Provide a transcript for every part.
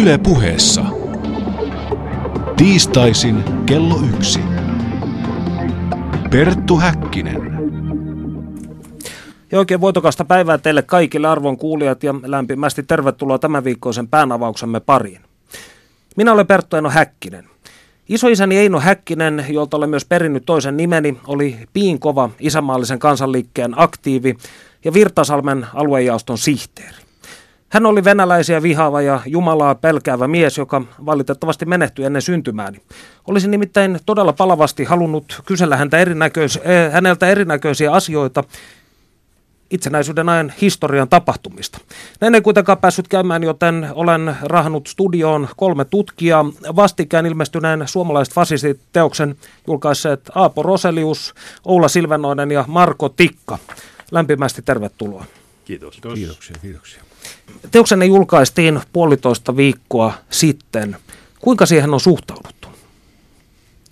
Yle puheessa. Tiistaisin kello yksi. Perttu Häkkinen. Ja oikein voitokasta päivää teille kaikille arvon kuulijat ja lämpimästi tervetuloa tämän viikkoisen päänavauksemme pariin. Minä olen Perttu Eino Häkkinen. Isoisäni Eino Häkkinen, jolta olen myös perinnyt toisen nimeni, oli piinkova isänmaallisen kansanliikkeen aktiivi ja Virtasalmen aluejaoston sihteeri. Hän oli venäläisiä vihaava ja Jumalaa pelkäävä mies, joka valitettavasti menehtyi ennen syntymääni. Olisin nimittäin todella palavasti halunnut kysellä häntä erinäköis- eh, häneltä erinäköisiä asioita itsenäisyyden ajan historian tapahtumista. Näin ei kuitenkaan päässyt käymään, joten olen rahannut studioon kolme tutkijaa. Vastikään ilmestyneen suomalaiset fasistit-teoksen julkaisseet Aapo Roselius, Oula Silvenoinen ja Marko Tikka. Lämpimästi tervetuloa. Kiitos. Kiitoksia, kiitoksia. Teoksenne julkaistiin puolitoista viikkoa sitten. Kuinka siihen on suhtauduttu?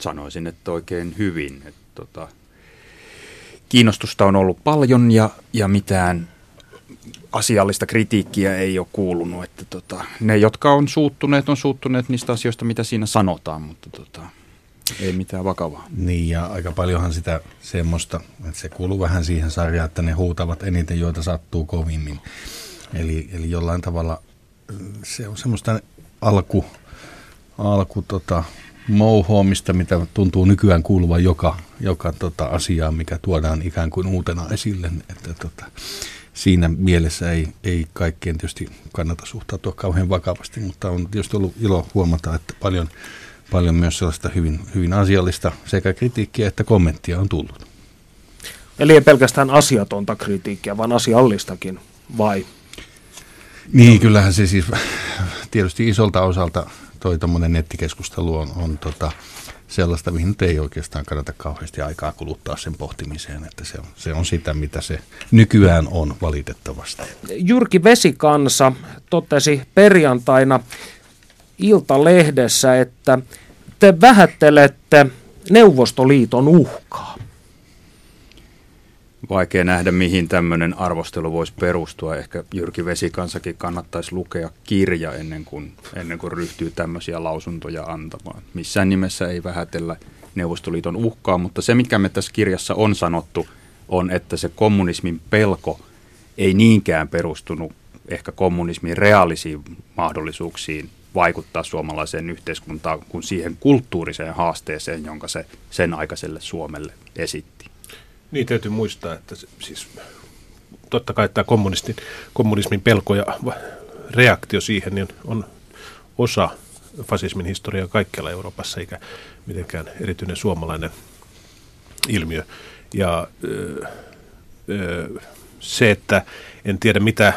Sanoisin, että oikein hyvin. Että, tota, kiinnostusta on ollut paljon ja, ja mitään asiallista kritiikkiä ei ole kuulunut. Että, tota, ne, jotka on suuttuneet, on suuttuneet niistä asioista, mitä siinä sanotaan, mutta tota, ei mitään vakavaa. Niin ja aika paljonhan sitä semmoista, että se kuuluu vähän siihen sarjaan, että ne huutavat eniten, joita sattuu kovimmin. Eli, eli jollain tavalla se on semmoista alku, alku tota, mouhoamista, mitä tuntuu nykyään kuuluvan joka, joka tota, asiaan, mikä tuodaan ikään kuin uutena esille. Että, tota, siinä mielessä ei, ei kaikkien tietysti kannata suhtautua kauhean vakavasti, mutta on tietysti ollut ilo huomata, että paljon, paljon myös sellaista hyvin, hyvin asiallista sekä kritiikkiä että kommenttia on tullut. Eli ei pelkästään asiatonta kritiikkiä, vaan asiallistakin, vai? Niin, kyllähän se siis tietysti isolta osalta toi tuommoinen nettikeskustelu on, on tota, sellaista, mihin nyt ei oikeastaan kannata kauheasti aikaa kuluttaa sen pohtimiseen, että se on, se on sitä, mitä se nykyään on valitettavasti. Jyrki Vesikansa totesi perjantaina Iltalehdessä, että te vähättelette Neuvostoliiton uhkaa. Vaikea nähdä, mihin tämmöinen arvostelu voisi perustua. Ehkä Jyrki Vesikansakin kannattaisi lukea kirja ennen kuin, ennen kuin ryhtyy tämmöisiä lausuntoja antamaan. Missään nimessä ei vähätellä Neuvostoliiton uhkaa, mutta se, mikä me tässä kirjassa on sanottu, on, että se kommunismin pelko ei niinkään perustunut ehkä kommunismin reaalisiin mahdollisuuksiin vaikuttaa suomalaiseen yhteiskuntaan kuin siihen kulttuuriseen haasteeseen, jonka se sen aikaiselle Suomelle esitti. Niin, täytyy muistaa, että siis totta kai tämä kommunismin, kommunismin pelko ja reaktio siihen niin on osa fasismin historiaa kaikkialla Euroopassa, eikä mitenkään erityinen suomalainen ilmiö. Ja öö, öö, se, että en tiedä mitä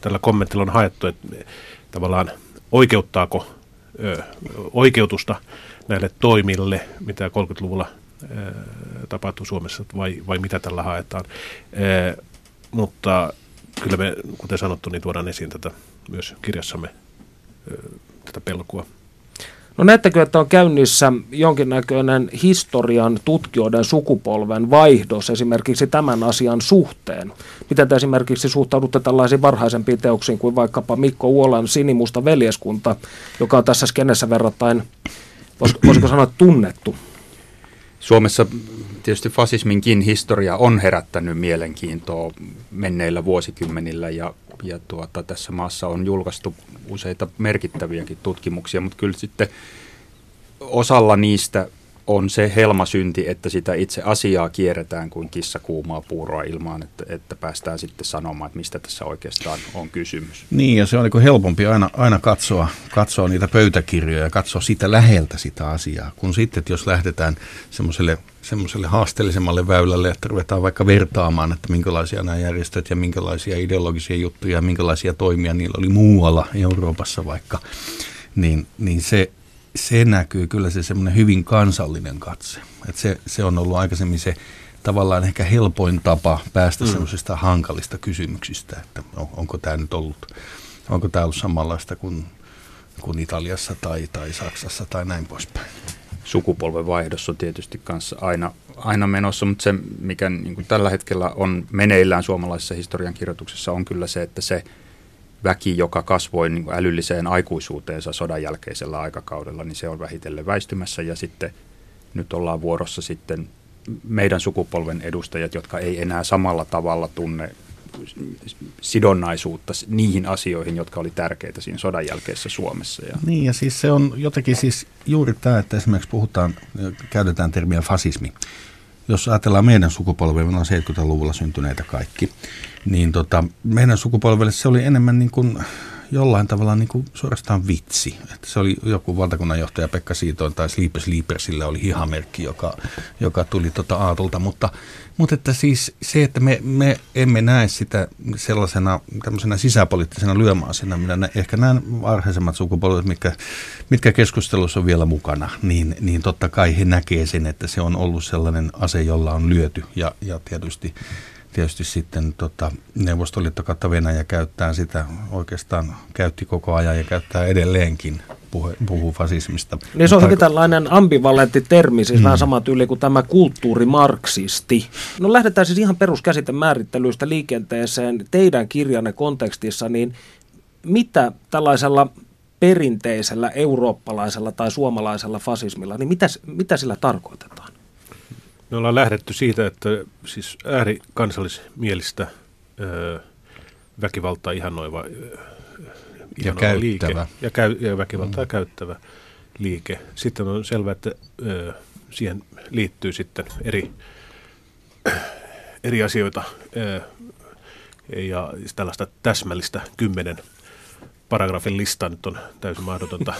tällä kommentilla on haettu, että tavallaan oikeuttaako öö, oikeutusta näille toimille, mitä 30-luvulla tapahtuu Suomessa vai, vai mitä tällä haetaan. Mutta kyllä me, kuten sanottu, niin tuodaan esiin tätä myös kirjassamme tätä pelkoa. No näettekö, että on käynnissä jonkinnäköinen historian tutkijoiden sukupolven vaihdos esimerkiksi tämän asian suhteen? Miten te esimerkiksi suhtaudutte tällaisiin varhaisempiin teoksiin kuin vaikkapa Mikko Uolan Sinimusta veljeskunta, joka on tässä skenessä verrattain, voisiko sanoa, tunnettu? Suomessa tietysti fasisminkin historia on herättänyt mielenkiintoa menneillä vuosikymmenillä ja, ja tuota, tässä maassa on julkaistu useita merkittäviäkin tutkimuksia, mutta kyllä sitten osalla niistä on se helmasynti, että sitä itse asiaa kierretään kuin kissa kuumaa puuroa ilmaan, että, että päästään sitten sanomaan, että mistä tässä oikeastaan on kysymys. Niin, ja se on niin helpompi aina, aina katsoa, katsoa niitä pöytäkirjoja ja katsoa sitä läheltä sitä asiaa, kun sitten, että jos lähdetään semmoiselle semmoiselle haasteellisemmalle väylälle, että ruvetaan vaikka vertaamaan, että minkälaisia nämä järjestöt ja minkälaisia ideologisia juttuja ja minkälaisia toimia niillä oli muualla Euroopassa vaikka, niin, niin se, se näkyy kyllä se semmoinen hyvin kansallinen katse. Että se, se on ollut aikaisemmin se tavallaan ehkä helpoin tapa päästä mm. semmoisista hankalista kysymyksistä, että on, onko tämä nyt ollut, onko tämä ollut samanlaista kuin, kuin Italiassa tai, tai Saksassa tai näin poispäin. Sukupolvenvaihdos on tietysti kanssa aina, aina menossa, mutta se, mikä niin tällä hetkellä on meneillään suomalaisessa historiankirjoituksessa, on kyllä se, että se väki, joka kasvoi niin älylliseen aikuisuuteensa sodan jälkeisellä aikakaudella, niin se on vähitellen väistymässä ja sitten nyt ollaan vuorossa sitten meidän sukupolven edustajat, jotka ei enää samalla tavalla tunne sidonnaisuutta niihin asioihin, jotka oli tärkeitä siinä sodan jälkeisessä Suomessa. Ja. Niin ja siis se on jotenkin siis juuri tämä, että esimerkiksi puhutaan, käytetään termiä fasismi. Jos ajatellaan meidän sukupolvea, me on 70-luvulla syntyneitä kaikki, niin tota, meidän sukupolvelle se oli enemmän niin kuin jollain tavalla niin kuin suorastaan vitsi. Että se oli joku valtakunnanjohtaja Pekka Siitoin tai Sleeper Sleepersillä oli hihamerkki, joka, joka tuli tota Aatolta. Mutta, mutta että siis se, että me, me emme näe sitä sellaisena tämmöisenä sisäpoliittisena lyömaasena, minä nä, ehkä nämä varhaisemmat sukupolvet, mitkä, mitkä keskustelussa on vielä mukana, niin, niin totta kai he näkee sen, että se on ollut sellainen ase, jolla on lyöty ja, ja tietysti tietysti sitten tota, Neuvostoliitto kautta Venäjä käyttää sitä oikeastaan käytti koko ajan ja käyttää edelleenkin puhu, puhuu fasismista. Niin se on hyvin tällainen ambivalentti termi, siis mm. vähän sama tyyli kuin tämä kulttuurimarksisti. No lähdetään siis ihan peruskäsitemäärittelyistä liikenteeseen teidän kirjanne kontekstissa, niin mitä tällaisella perinteisellä eurooppalaisella tai suomalaisella fasismilla, niin mitä, mitä sillä tarkoitetaan? Me ollaan lähdetty siitä, että siis äärikansallismielistä öö, väkivaltaa ihannoiva, öö, ja käyttävä. liike ja, käy, ja väkivaltaa mm. käyttävä liike. Sitten on selvää, että öö, siihen liittyy sitten eri, eri asioita öö, ja tällaista täsmällistä kymmenen paragrafin listaa nyt on täysin mahdotonta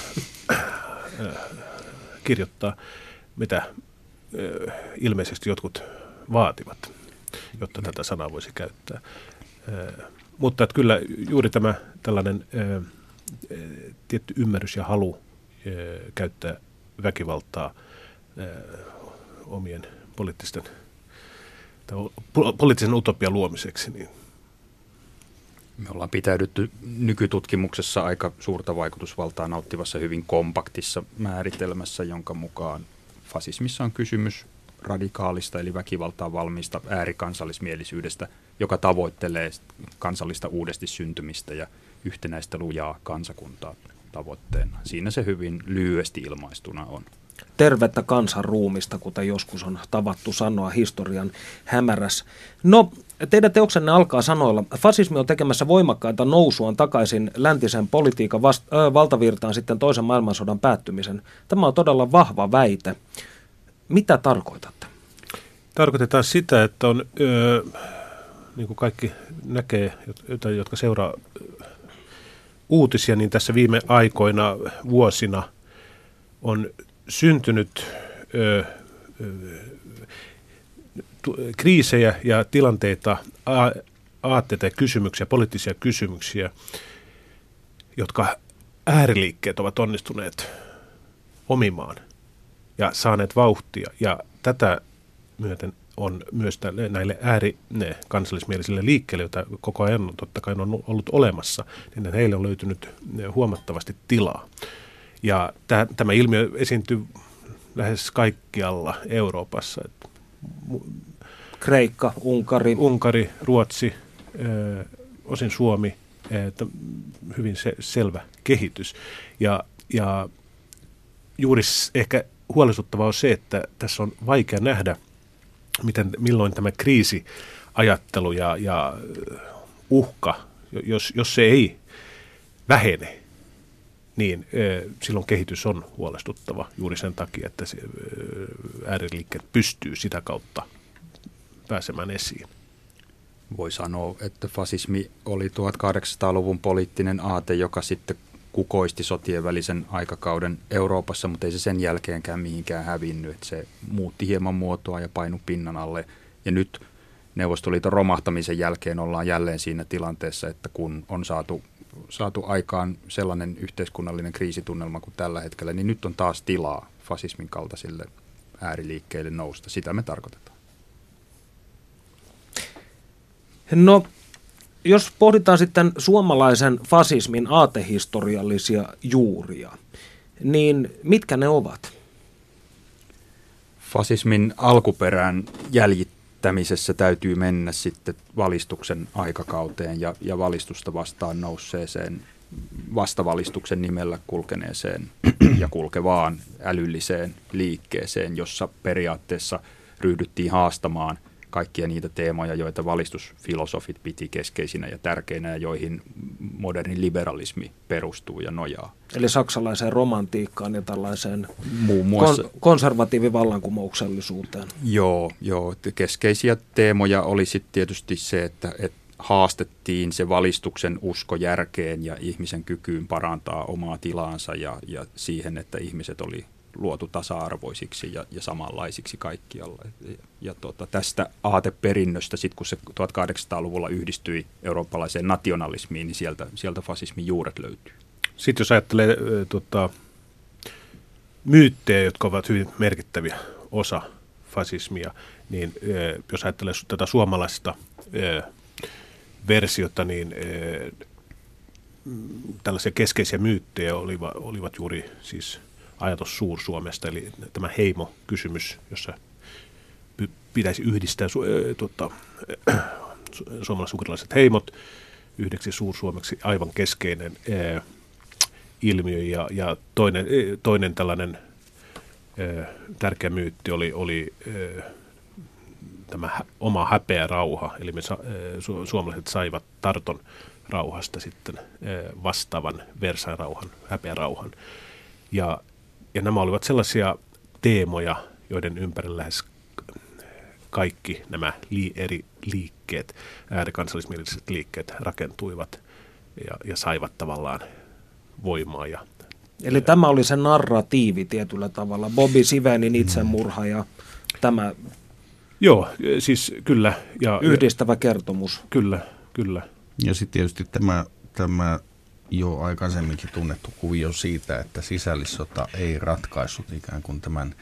kirjoittaa, mitä ilmeisesti jotkut vaativat, jotta tätä sanaa voisi käyttää. Mutta että kyllä juuri tämä tällainen tietty ymmärrys ja halu käyttää väkivaltaa omien poliittisten tai poliittisen utopian luomiseksi, niin me ollaan pitäydytty nykytutkimuksessa aika suurta vaikutusvaltaa nauttivassa hyvin kompaktissa määritelmässä, jonka mukaan fasismissa on kysymys radikaalista eli väkivaltaa valmiista äärikansallismielisyydestä, joka tavoittelee kansallista uudesti syntymistä ja yhtenäistä lujaa kansakuntaa tavoitteena. Siinä se hyvin lyhyesti ilmaistuna on. Tervettä kansan ruumista, kuten joskus on tavattu sanoa historian hämäräs. No, teidän teoksenne alkaa sanoilla, fasismi on tekemässä voimakkaita nousuaan takaisin läntisen politiikan vast- äh, valtavirtaan sitten toisen maailmansodan päättymisen. Tämä on todella vahva väite. Mitä tarkoitatte? Tarkoitetaan sitä, että on, öö, niin kuin kaikki näkee, jotka seuraa uutisia, niin tässä viime aikoina, vuosina on syntynyt öö, kriisejä ja tilanteita, aatteita ja kysymyksiä, poliittisia kysymyksiä, jotka ääriliikkeet ovat onnistuneet omimaan ja saaneet vauhtia. Ja tätä myöten on myös näille ääri ne kansallismielisille liikkeille, joita koko ajan totta kai on ollut olemassa, niin heille on löytynyt huomattavasti tilaa. Ja tämä ilmiö esiintyy lähes kaikkialla Euroopassa. Kreikka, Unkari. Unkari, Ruotsi, osin Suomi, että hyvin se, selvä kehitys. Ja, ja juuri ehkä huolestuttavaa on se, että tässä on vaikea nähdä, miten, milloin tämä kriisiajattelu ja, ja uhka, jos, jos se ei vähene, niin silloin kehitys on huolestuttava juuri sen takia, että ääriliikkeet pystyy sitä kautta pääsemään esiin. Voi sanoa, että fasismi oli 1800-luvun poliittinen aate, joka sitten kukoisti sotien välisen aikakauden Euroopassa, mutta ei se sen jälkeenkään mihinkään hävinnyt. Se muutti hieman muotoa ja painu pinnan alle. Ja nyt Neuvostoliiton romahtamisen jälkeen ollaan jälleen siinä tilanteessa, että kun on saatu, saatu aikaan sellainen yhteiskunnallinen kriisitunnelma kuin tällä hetkellä, niin nyt on taas tilaa fasismin kaltaisille ääriliikkeille nousta. Sitä me tarkoitetaan. No jos pohditaan sitten suomalaisen fasismin aatehistoriallisia juuria, niin mitkä ne ovat? Fasismin alkuperään ymmärtämisessä täytyy mennä sitten valistuksen aikakauteen ja, ja valistusta vastaan nousseeseen vastavalistuksen nimellä kulkeneeseen ja kulkevaan älylliseen liikkeeseen, jossa periaatteessa ryhdyttiin haastamaan kaikkia niitä teemoja, joita valistusfilosofit piti keskeisinä ja tärkeinä ja joihin moderni liberalismi perustuu ja nojaa. Eli saksalaiseen romantiikkaan ja tällaiseen Muun muassa, kon- konservatiivivallankumouksellisuuteen. Joo, joo. Keskeisiä teemoja oli sitten tietysti se, että, että haastettiin se valistuksen usko järkeen ja ihmisen kykyyn parantaa omaa tilaansa ja, ja siihen, että ihmiset oli luotu tasa-arvoisiksi ja, ja samanlaisiksi kaikkialla. Ja, ja tota, tästä aateperinnöstä, sitten kun se 1800-luvulla yhdistyi eurooppalaiseen nationalismiin, niin sieltä, sieltä fasismin juuret löytyy. Sitten jos ajattelee äh, tota, myyttejä, jotka ovat hyvin merkittäviä osa fasismia, niin äh, jos ajattelee tätä suomalaista äh, versiota, niin tällaisia keskeisiä myyttejä olivat, olivat juuri siis ajatus Suur-Suomesta, eli tämä heimo-kysymys, jossa pitäisi yhdistää su, äh, tota, äh, suomalais heimot yhdeksi Suur-Suomeksi aivan keskeinen äh, ilmiö ja, ja toinen, toinen tällainen ö, tärkeä myytti oli, oli ö, tämä hä, oma häpeä rauha, eli me sa, su, suomalaiset saivat Tarton rauhasta sitten vastaavan Versain rauhan, häpeä rauhan. Ja, ja nämä olivat sellaisia teemoja, joiden ympärillä lähes kaikki nämä li, eri liikkeet, äärikansallismieliset liikkeet rakentuivat ja, ja saivat tavallaan voimaa. Ja, Eli tämä oli se narratiivi tietyllä tavalla, Bobby Sivenin itsemurha ja tämä Joo, siis kyllä. Ja, yhdistävä kertomus. Kyllä, kyllä. Ja sitten tietysti tämä, tämä jo aikaisemminkin tunnettu kuvio siitä, että sisällissota ei ratkaissut ikään kuin tämän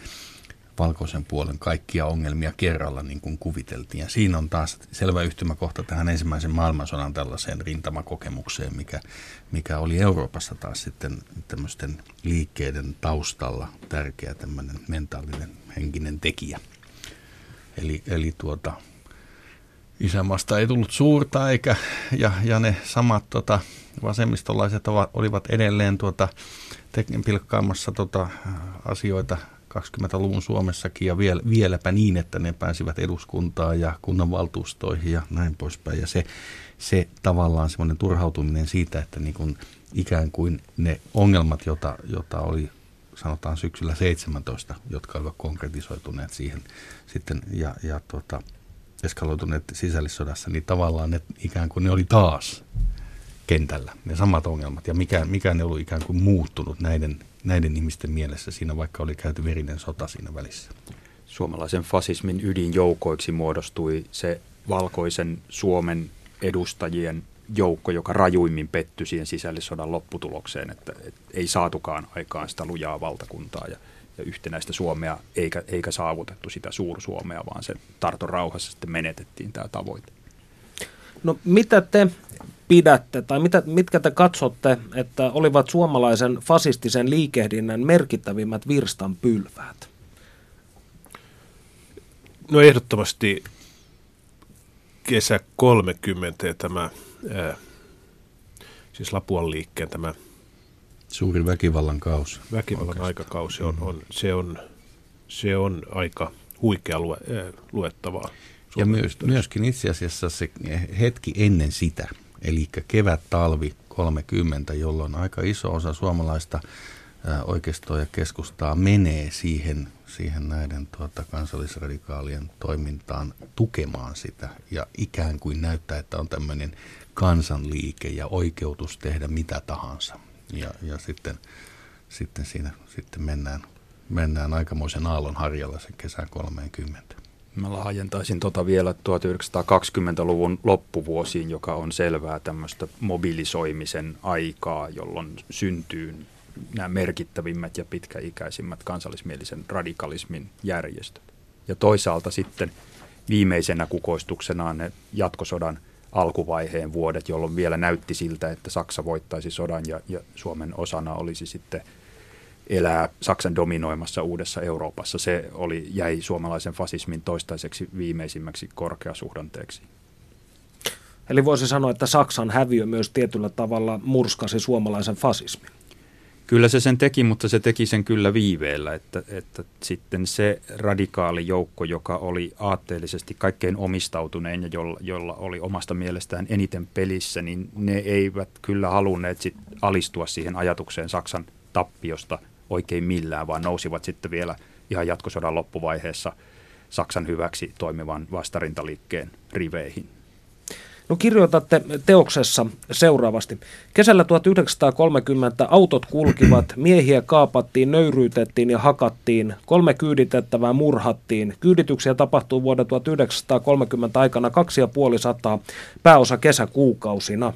valkoisen puolen kaikkia ongelmia kerralla niin kuin kuviteltiin. Ja siinä on taas selvä yhtymäkohta tähän ensimmäisen maailmansodan tällaiseen rintamakokemukseen, mikä, mikä oli Euroopassa taas sitten tämmöisten liikkeiden taustalla tärkeä tämmöinen mentaalinen henkinen tekijä. Eli, eli tuota, isänmaasta ei tullut suurta eikä, ja, ja ne samat tota, vasemmistolaiset ovat, olivat edelleen tuota, te, pilkkaamassa tota, asioita 20-luvun Suomessakin ja vielä, vieläpä niin, että ne pääsivät eduskuntaan ja kunnanvaltuustoihin ja näin poispäin. Ja se, se tavallaan semmoinen turhautuminen siitä, että niin kuin ikään kuin ne ongelmat, jota, jota oli sanotaan syksyllä 17, jotka olivat konkretisoituneet siihen sitten ja, ja tuota, eskaloituneet sisällissodassa, niin tavallaan ne ikään kuin ne oli taas kentällä, ne samat ongelmat, ja mikä, mikä ne oli ikään kuin muuttunut näiden, näiden ihmisten mielessä siinä, vaikka oli käyty verinen sota siinä välissä. Suomalaisen fasismin ydinjoukoiksi muodostui se valkoisen Suomen edustajien joukko, joka rajuimmin pettyi siihen sisällissodan lopputulokseen, että, että ei saatukaan aikaan sitä lujaa valtakuntaa ja, ja yhtenäistä Suomea, eikä, eikä saavutettu sitä Suur-Suomea, vaan se Tarton rauhassa sitten menetettiin tämä tavoite. No mitä te pidätte tai mitä, mitkä te katsotte, että olivat suomalaisen fasistisen liikehdinnän merkittävimmät virstan pylväät? No ehdottomasti kesä 30 ja tämä, ää, siis Lapuan liikkeen tämä Suuri väkivallan kausi. Väkivallan Oikeastaan. aikakausi on, on, se, on, se on aika huikea lue, luettavaa. Ja myös, myöskin itse asiassa se hetki ennen sitä, eli kevät-talvi 30, jolloin aika iso osa suomalaista oikeistoa ja keskustaa menee siihen, siihen näiden tuota, kansallisradikaalien toimintaan tukemaan sitä ja ikään kuin näyttää, että on tämmöinen kansanliike ja oikeutus tehdä mitä tahansa. Ja, ja sitten, sitten siinä sitten mennään, mennään aikamoisen aallon harjalla sen kesän 30. Mä laajentaisin tota vielä 1920-luvun loppuvuosiin, joka on selvää tämmöistä mobilisoimisen aikaa, jolloin syntyy nämä merkittävimmät ja pitkäikäisimmät kansallismielisen radikalismin järjestöt. Ja toisaalta sitten viimeisenä kukoistuksenaan ne jatkosodan alkuvaiheen vuodet, jolloin vielä näytti siltä, että Saksa voittaisi sodan ja, ja Suomen osana olisi sitten elää Saksan dominoimassa uudessa Euroopassa. Se oli, jäi suomalaisen fasismin toistaiseksi viimeisimmäksi korkeasuhdanteeksi. Eli voisi sanoa, että Saksan häviö myös tietyllä tavalla murskasi suomalaisen fasismin. Kyllä se sen teki, mutta se teki sen kyllä viiveellä, että, että sitten se radikaali joukko, joka oli aatteellisesti kaikkein omistautunein ja jolla, jolla oli omasta mielestään eniten pelissä, niin ne eivät kyllä halunneet sit alistua siihen ajatukseen Saksan tappiosta oikein millään, vaan nousivat sitten vielä ihan jatkosodan loppuvaiheessa Saksan hyväksi toimivan vastarintaliikkeen riveihin. No kirjoitatte teoksessa seuraavasti. Kesällä 1930 autot kulkivat, miehiä kaapattiin, nöyryytettiin ja hakattiin, kolme kyyditettävää murhattiin. Kyydityksiä tapahtui vuoden 1930 aikana 2500, pääosa kesäkuukausina.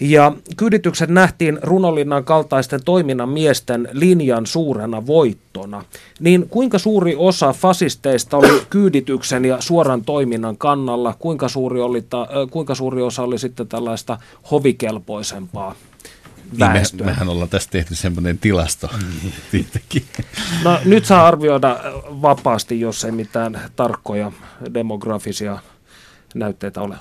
Ja kyyditykset nähtiin runolinnan kaltaisten toiminnan miesten linjan suurena voittona. Niin kuinka suuri osa fasisteista oli kyydityksen ja suoran toiminnan kannalla? Kuinka suuri, oli ta, kuinka suuri osa oli sitten tällaista hovikelpoisempaa? väestöä. Niin me, mehän ollaan tästä tehty semmoinen tilasto tietenkin. No nyt saa arvioida vapaasti, jos ei mitään tarkkoja demografisia näytteitä ole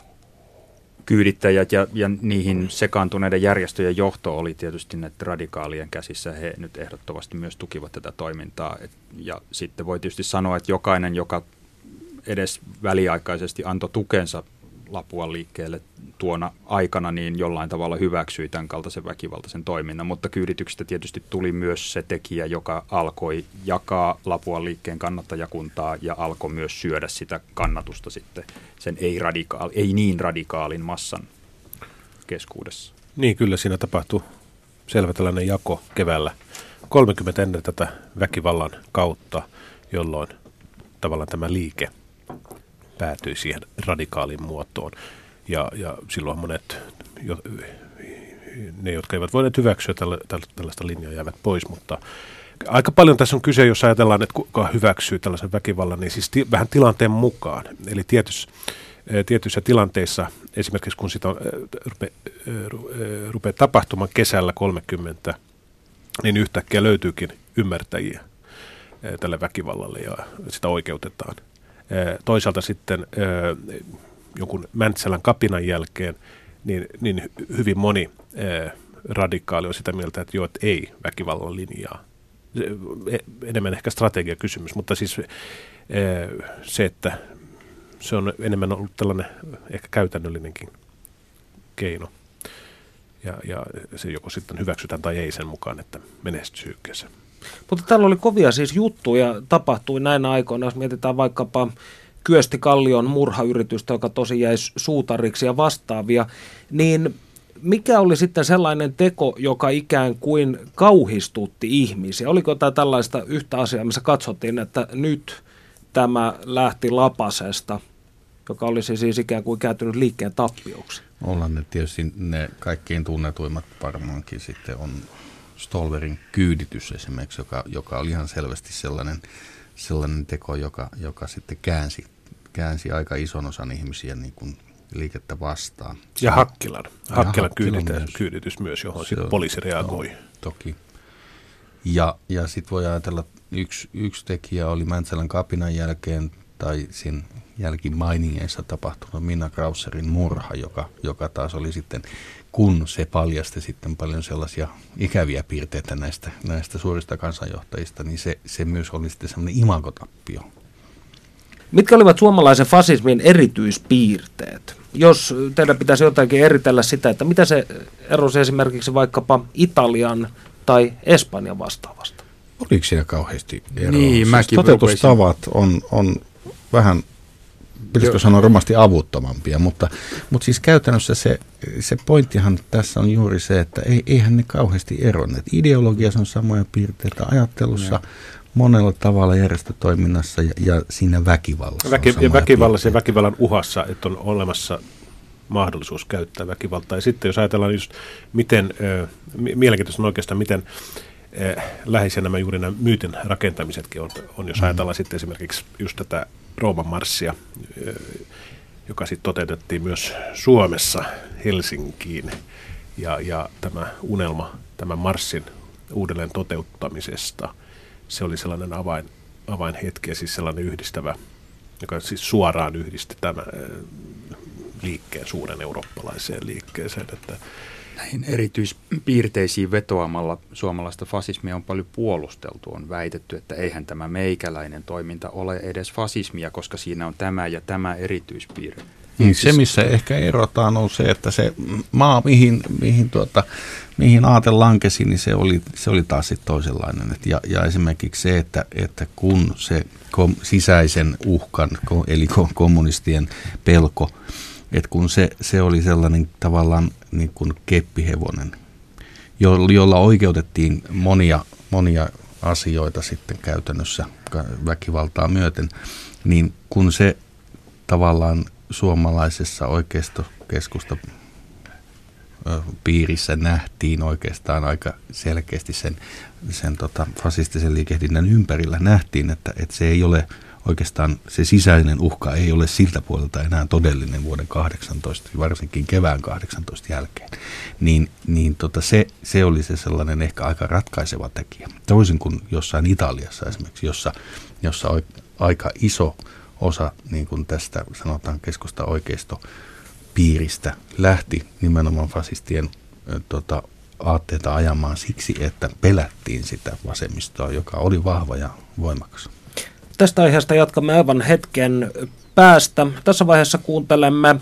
kyydittäjät ja, ja niihin sekaantuneiden järjestöjen johto oli tietysti näiden radikaalien käsissä. He nyt ehdottomasti myös tukivat tätä toimintaa. Et, ja sitten voi tietysti sanoa, että jokainen, joka edes väliaikaisesti antoi tukensa Lapuan liikkeelle tuona aikana, niin jollain tavalla hyväksyi tämän kaltaisen väkivaltaisen toiminnan. Mutta kyydityksestä tietysti tuli myös se tekijä, joka alkoi jakaa Lapuan liikkeen kannattajakuntaa ja alkoi myös syödä sitä kannatusta sitten sen ei, radikaali, ei niin radikaalin massan keskuudessa. Niin, kyllä siinä tapahtui selvä tällainen jako keväällä 30 ennen tätä väkivallan kautta, jolloin tavallaan tämä liike päätyi siihen radikaaliin muotoon. Ja, ja silloin monet, jo, ne jotka eivät voineet hyväksyä tällä, tällaista linjaa, jäävät pois, mutta aika paljon tässä on kyse, jos ajatellaan, että kuka hyväksyy tällaisen väkivallan, niin siis ti, vähän tilanteen mukaan. Eli tietyssä, tietyissä tilanteissa, esimerkiksi kun sitä rupeaa rupe, tapahtumaan kesällä 30, niin yhtäkkiä löytyykin ymmärtäjiä tälle väkivallalle ja sitä oikeutetaan. Toisaalta sitten jonkun Mäntsälän kapinan jälkeen, niin, niin hyvin moni radikaali on sitä mieltä, että joo, että ei väkivallan linjaa. E, enemmän ehkä strategiakysymys, mutta siis se, että se on enemmän ollut tällainen ehkä käytännöllinenkin keino. Ja, ja se joko sitten hyväksytään tai ei sen mukaan, että menestyykö se. Mutta täällä oli kovia siis juttuja, tapahtui näinä aikoina, jos mietitään vaikkapa Kyösti Kallion murhayritystä, joka tosi jäi suutariksi ja vastaavia, niin mikä oli sitten sellainen teko, joka ikään kuin kauhistutti ihmisiä? Oliko tämä tällaista yhtä asiaa, missä katsottiin, että nyt tämä lähti lapasesta, joka olisi siis ikään kuin kääntynyt liikkeen tappioksi? Ollaan ne tietysti ne kaikkein tunnetuimmat varmaankin sitten on Stolverin kyyditys esimerkiksi, joka, joka oli ihan selvästi sellainen, sellainen teko, joka, joka sitten käänsi, käänsi aika ison osan ihmisiä niin kuin liikettä vastaan. Ja Hakkilan, Hakkilan kyyditys, myös. kyyditys myös, johon sitten poliisi reagoi. No, toki. Ja, ja sitten voi ajatella, yksi, yksi tekijä oli Mäntsälän kapinan jälkeen tai siinä jälkimainingeissa tapahtunut Minna Krauserin murha, joka, joka taas oli sitten kun se paljasti sitten paljon sellaisia ikäviä piirteitä näistä, näistä suurista kansanjohtajista, niin se, se myös oli sitten semmoinen imagotappio. Mitkä olivat suomalaisen fasismin erityispiirteet? Jos teidän pitäisi jotakin eritellä sitä, että mitä se erosi esimerkiksi vaikkapa Italian tai Espanjan vastaavasta? Oliko siinä kauheasti eroa? Niin, siis toteutustavat on, on vähän pitäisikö sanoa romasti avuttomampia, mutta, mutta siis käytännössä se, se pointtihan tässä on juuri se, että ei, eihän ne kauheasti eronneet. Ideologiassa on samoja piirteitä ajattelussa, ja. monella tavalla järjestötoiminnassa ja, ja siinä väkivallassa. Väki, ja väkivallassa ja väkivallan uhassa, että on olemassa mahdollisuus käyttää väkivaltaa. Ja sitten jos ajatellaan just miten, äh, mielenkiintoista on oikeastaan, miten äh, läheisiä nämä juuri nämä myytin rakentamisetkin on, on jos mm. ajatellaan sitten esimerkiksi just tätä Rooman marssia, joka sitten toteutettiin myös Suomessa Helsinkiin. Ja, ja tämä unelma tämän marssin uudelleen toteuttamisesta. Se oli sellainen avain, avainhetki ja siis sellainen yhdistävä, joka siis suoraan yhdisti tämän liikkeen, suuren eurooppalaiseen liikkeeseen. Että Näihin erityispiirteisiin vetoamalla suomalaista fasismia on paljon puolusteltu. On väitetty, että eihän tämä meikäläinen toiminta ole edes fasismia, koska siinä on tämä ja tämä erityispiirre. Niin se, missä ehkä erotaan, on se, että se maa, mihin, mihin, tuota, mihin aate lankesi, niin se oli, se oli taas sitten toisenlainen. Et ja, ja esimerkiksi se, että, että kun se kom, sisäisen uhkan, eli kommunistien pelko, että kun se, se oli sellainen tavallaan niin kuin keppihevonen, jolla oikeutettiin monia, monia asioita sitten käytännössä väkivaltaa myöten, niin kun se tavallaan suomalaisessa oikeistokeskusta piirissä nähtiin oikeastaan aika selkeästi sen, sen tota, fasistisen liikehdinnän ympärillä nähtiin, että, että se ei ole oikeastaan se sisäinen uhka ei ole siltä puolelta enää todellinen vuoden 18, varsinkin kevään 18 jälkeen, niin, niin tota se, se oli se sellainen ehkä aika ratkaiseva tekijä. Toisin kuin jossain Italiassa esimerkiksi, jossa, jossa aika iso osa niin kuin tästä sanotaan keskusta oikeisto piiristä lähti nimenomaan fasistien tota, aatteita ajamaan siksi, että pelättiin sitä vasemmistoa, joka oli vahva ja voimakas. Tästä aiheesta jatkamme aivan hetken päästä. Tässä vaiheessa kuuntelemme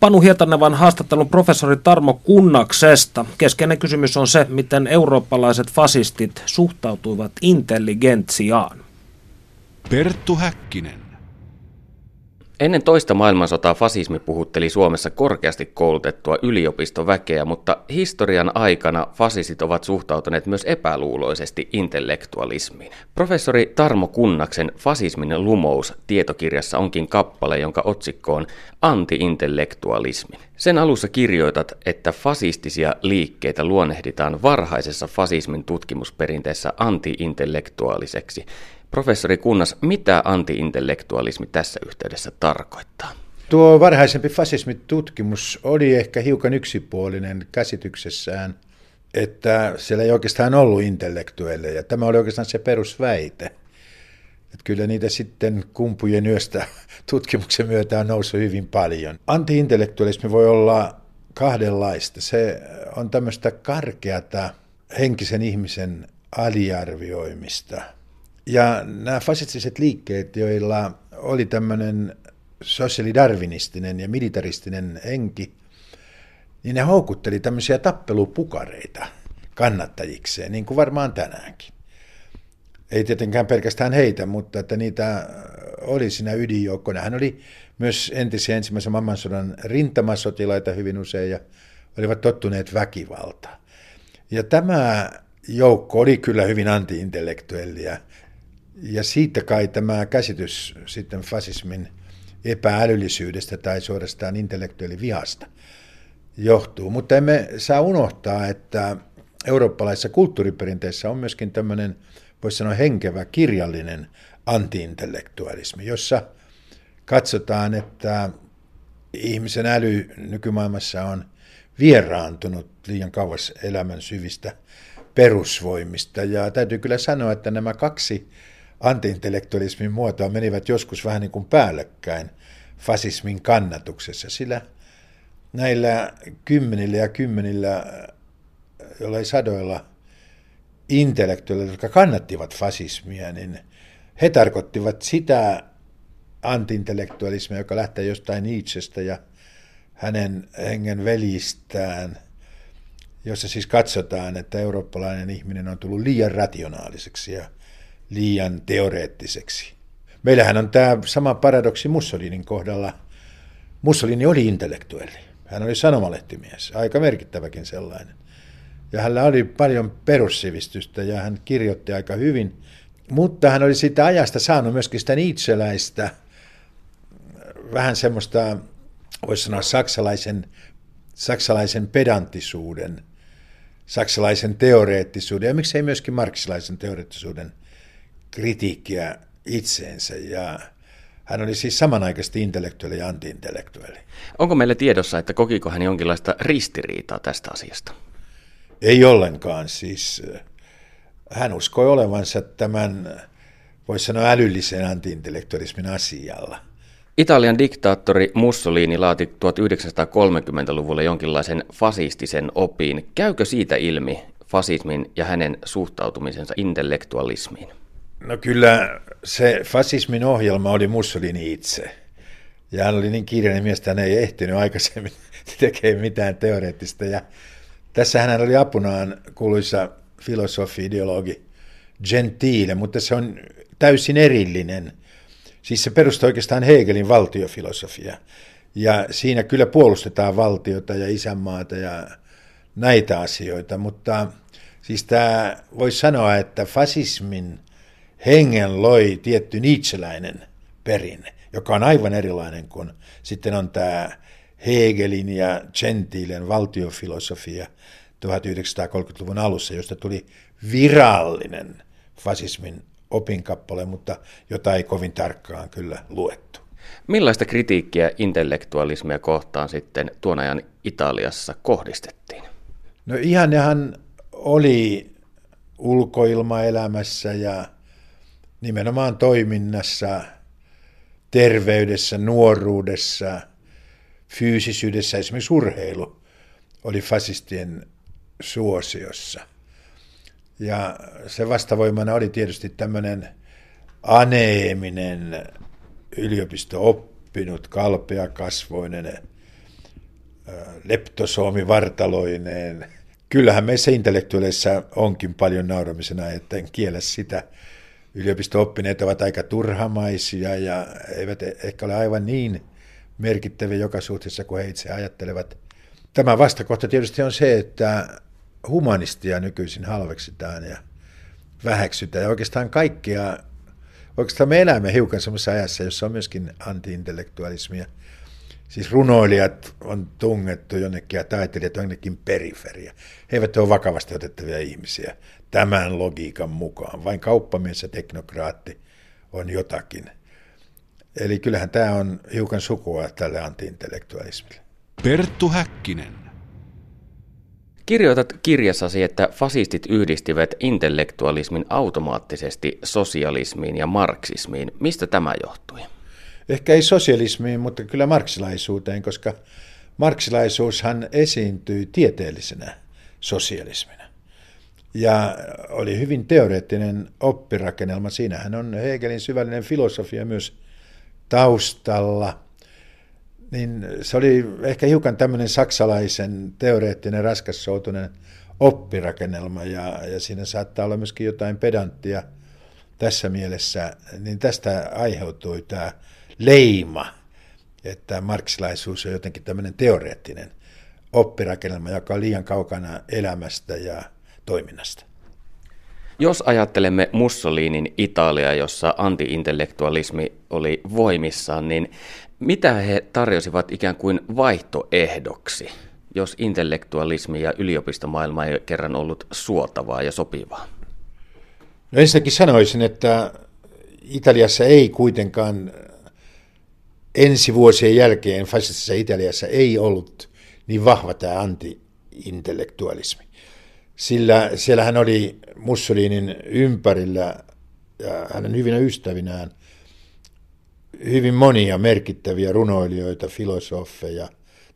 Panu Hietanevan haastattelun professori Tarmo Kunnaksesta. Keskeinen kysymys on se, miten eurooppalaiset fasistit suhtautuivat intelligentsiaan. Perttu Häkkinen. Ennen toista maailmansotaa fasismi puhutteli Suomessa korkeasti koulutettua yliopistoväkeä, mutta historian aikana fasistit ovat suhtautuneet myös epäluuloisesti intellektualismiin. Professori Tarmo Kunnaksen Fasismin lumous tietokirjassa onkin kappale, jonka otsikko on Anti-intellektualismi. Sen alussa kirjoitat, että fasistisia liikkeitä luonnehditaan varhaisessa fasismin tutkimusperinteessä anti-intellektuaaliseksi. Professori Kunnas, mitä antiintellektualismi tässä yhteydessä tarkoittaa? Tuo varhaisempi fasismitutkimus oli ehkä hiukan yksipuolinen käsityksessään, että siellä ei oikeastaan ollut intellektuelleja. Tämä oli oikeastaan se perusväite. Että kyllä niitä sitten kumpujen yöstä tutkimuksen myötä on noussut hyvin paljon. Antiintellektualismi voi olla kahdenlaista. Se on tämmöistä karkeata henkisen ihmisen aliarvioimista – ja nämä fasistiset liikkeet, joilla oli tämmöinen sosiaalidarvinistinen ja militaristinen henki, niin ne houkutteli tämmöisiä tappelupukareita kannattajikseen, niin kuin varmaan tänäänkin. Ei tietenkään pelkästään heitä, mutta että niitä oli siinä ydinjoukkona. Hän oli myös entisiä ensimmäisen maailmansodan rintamasotilaita hyvin usein ja olivat tottuneet väkivaltaan. Ja tämä joukko oli kyllä hyvin anti-intellektuellia ja siitä kai tämä käsitys sitten fasismin epäälyllisyydestä tai suorastaan intellektuaalivihasta johtuu. Mutta emme saa unohtaa, että eurooppalaisessa kulttuuriperinteessä on myöskin tämmöinen, voisi sanoa henkevä kirjallinen antiintellektualismi, jossa katsotaan, että ihmisen äly nykymaailmassa on vieraantunut liian kauas elämän syvistä perusvoimista. Ja täytyy kyllä sanoa, että nämä kaksi antiintellektualismin muotoa menivät joskus vähän niin kuin päällekkäin fasismin kannatuksessa, sillä näillä kymmenillä ja kymmenillä, joilla sadoilla intellektuaaleilla, jotka kannattivat fasismia, niin he tarkoittivat sitä antiintellektualismia, joka lähtee jostain Nietzschestä ja hänen hengen velistään, jossa siis katsotaan, että eurooppalainen ihminen on tullut liian rationaaliseksi ja liian teoreettiseksi. Meillähän on tämä sama paradoksi Mussolinin kohdalla. Mussolini oli intellektuelli. Hän oli sanomalehtimies, aika merkittäväkin sellainen. Ja hänellä oli paljon perussivistystä ja hän kirjoitti aika hyvin. Mutta hän oli sitä ajasta saanut myöskin sitä niitseläistä, vähän semmoista, voisi sanoa saksalaisen, saksalaisen pedanttisuuden, saksalaisen teoreettisuuden ja miksei myöskin marksilaisen teoreettisuuden kritiikkiä itseensä ja hän oli siis samanaikaisesti intellektuelli ja antiintellektuelli. Onko meillä tiedossa, että kokiko hän jonkinlaista ristiriitaa tästä asiasta? Ei ollenkaan. Siis hän uskoi olevansa tämän, voisi sanoa älyllisen antiintellektualismin asialla. Italian diktaattori Mussolini laati 1930-luvulla jonkinlaisen fasistisen opin. Käykö siitä ilmi fasismin ja hänen suhtautumisensa intellektualismiin? No kyllä se fasismin ohjelma oli Mussolini itse. Ja hän oli niin kiireinen mies, että hän ei ehtinyt aikaisemmin tekemään mitään teoreettista. Ja tässä hän oli apunaan kuuluisa filosofi-ideologi Gentile, mutta se on täysin erillinen. Siis se perustuu oikeastaan Hegelin valtiofilosofia. Ja siinä kyllä puolustetaan valtiota ja isänmaata ja näitä asioita, mutta siis tämä voisi sanoa, että fasismin hengen loi tietty niitseläinen perinne, joka on aivan erilainen kuin sitten on tämä Hegelin ja Gentilen valtiofilosofia 1930-luvun alussa, josta tuli virallinen fasismin opinkappale, mutta jota ei kovin tarkkaan kyllä luettu. Millaista kritiikkiä intellektualismia kohtaan sitten tuon ajan Italiassa kohdistettiin? No ihanehan oli ulkoilmaelämässä ja nimenomaan toiminnassa, terveydessä, nuoruudessa, fyysisyydessä, esimerkiksi urheilu oli fasistien suosiossa. Ja se vastavoimana oli tietysti tämmöinen aneeminen yliopisto-oppinut, kalpeakasvoinen, leptosoomi-vartaloineen. Kyllähän meissä intellektuaaleissa onkin paljon nauramisena, että en kiellä sitä. Yliopisto-oppineet ovat aika turhamaisia ja eivät ehkä ole aivan niin merkittäviä joka suhteessa kuin he itse ajattelevat. Tämä vastakohta tietysti on se, että humanistia nykyisin halveksitaan ja väheksytään. Ja oikeastaan kaikkea, oikeastaan me elämme hiukan semmoisessa ajassa, jossa on myöskin antiintellektualismia. Siis runoilijat on tungettu jonnekin ja taiteilijat jonnekin periferia. He eivät ole vakavasti otettavia ihmisiä tämän logiikan mukaan. Vain kauppamies ja teknokraatti on jotakin. Eli kyllähän tämä on hiukan sukua tälle antiintellektualismille. Perttu Häkkinen. Kirjoitat kirjassasi, että fasistit yhdistivät intellektualismin automaattisesti sosialismiin ja marksismiin. Mistä tämä johtui? Ehkä ei sosialismiin, mutta kyllä marksilaisuuteen, koska marksilaisuushan esiintyi tieteellisenä sosialismina. Ja oli hyvin teoreettinen oppirakennelma. Siinähän on Hegelin syvällinen filosofia myös taustalla – niin se oli ehkä hiukan tämmöinen saksalaisen teoreettinen raskassoutunen oppirakennelma ja, ja siinä saattaa olla myöskin jotain pedanttia tässä mielessä, niin tästä aiheutui tämä leima, että marksilaisuus on jotenkin tämmöinen teoreettinen oppirakennelma, joka on liian kaukana elämästä ja toiminnasta. Jos ajattelemme Mussolinin Italia, jossa antiintellektualismi oli voimissaan, niin mitä he tarjosivat ikään kuin vaihtoehdoksi, jos intellektualismi ja yliopistomaailma ei kerran ollut suotavaa ja sopivaa? No ensinnäkin sanoisin, että Italiassa ei kuitenkaan ensi vuosien jälkeen fasistisessa Italiassa ei ollut niin vahva tämä anti-intellektualismi. Sillä siellähän oli Mussolinin ympärillä ja hänen hyvinä ystävinään hyvin monia merkittäviä runoilijoita, filosofeja,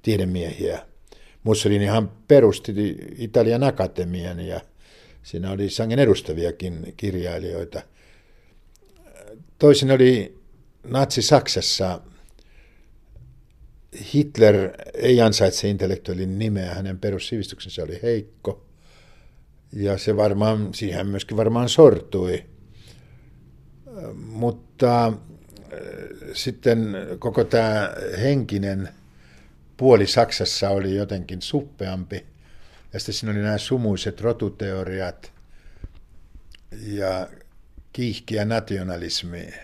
tiedemiehiä. Mussolinihan perusti Italian akatemian ja siinä oli sangen edustaviakin kirjailijoita. Toisin oli Natsi-Saksassa Hitler ei ansaitse intellektuaalin nimeä, hänen perussivistyksensä oli heikko. Ja se varmaan, siihen myöskin varmaan sortui. Mutta sitten koko tämä henkinen puoli Saksassa oli jotenkin suppeampi. Ja sitten siinä oli nämä sumuiset rotuteoriat ja kiihkiä nationalismi.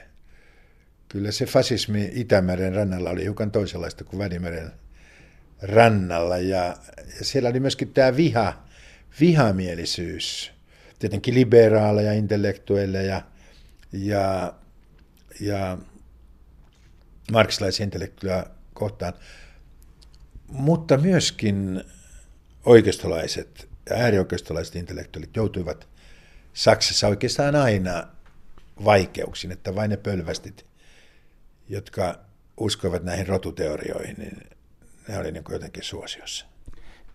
Kyllä se fasismi Itämeren rannalla oli hiukan toisenlaista kuin Välimeren rannalla. Ja, ja siellä oli myöskin tämä viha, vihamielisyys. Tietenkin liberaaleja, intellektuelleja ja, ja marksilaisia intellektuja kohtaan, mutta myöskin oikeistolaiset ja äärioikeistolaiset intellektuaalit joutuivat Saksassa oikeastaan aina vaikeuksin, että vain ne pölvästit, jotka uskoivat näihin rotuteorioihin, niin ne oli niin jotenkin suosiossa.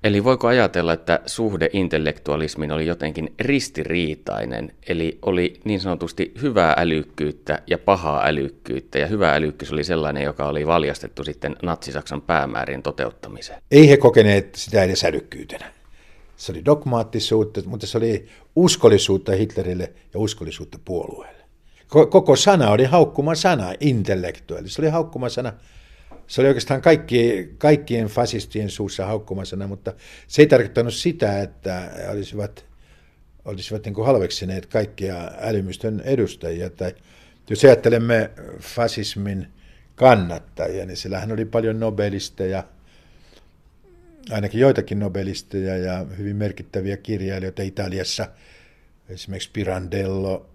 Eli voiko ajatella, että suhde intellektualismiin oli jotenkin ristiriitainen, eli oli niin sanotusti hyvää älykkyyttä ja pahaa älykkyyttä, ja hyvä älykkyys oli sellainen, joka oli valjastettu sitten natsisaksan päämäärin toteuttamiseen? Ei he kokeneet sitä edes älykkyytenä. Se oli dogmaattisuutta, mutta se oli uskollisuutta Hitlerille ja uskollisuutta puolueelle. Koko sana oli haukkuma sana, intellektuaali. Se oli haukkuma sana se oli oikeastaan kaikki, kaikkien fasistien suussa haukkumasana, mutta se ei tarkoittanut sitä, että olisivat, olisivat niin kuin halveksineet kaikkia älymystön edustajia. Tai jos ajattelemme fasismin kannattajia, niin sillähän oli paljon nobelisteja, ainakin joitakin nobelisteja ja hyvin merkittäviä kirjailijoita Italiassa, esimerkiksi Pirandello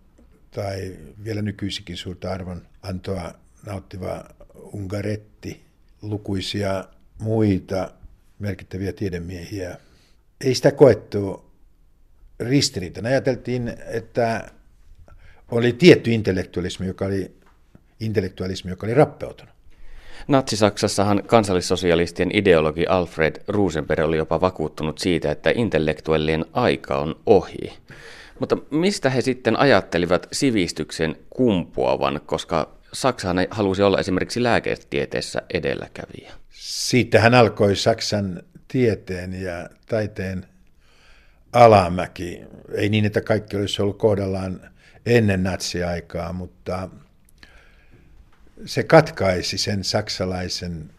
tai vielä nykyisikin suurta arvon antoa nauttiva Ungaretti, lukuisia muita merkittäviä tiedemiehiä. Ei sitä koettu ristiriitana. Ajateltiin, että oli tietty intellektualismi, joka oli, intellektualismi, joka oli rappeutunut. Natsi-Saksassahan kansallissosialistien ideologi Alfred Rosenberg oli jopa vakuuttunut siitä, että intellektuellien aika on ohi. Mutta mistä he sitten ajattelivat sivistyksen kumpuavan, koska Saksahan halusi olla esimerkiksi lääketieteessä edelläkävijä. Siitähän alkoi Saksan tieteen ja taiteen alamäki. Ei niin, että kaikki olisi ollut kohdallaan ennen natsiaikaa, mutta se katkaisi sen saksalaisen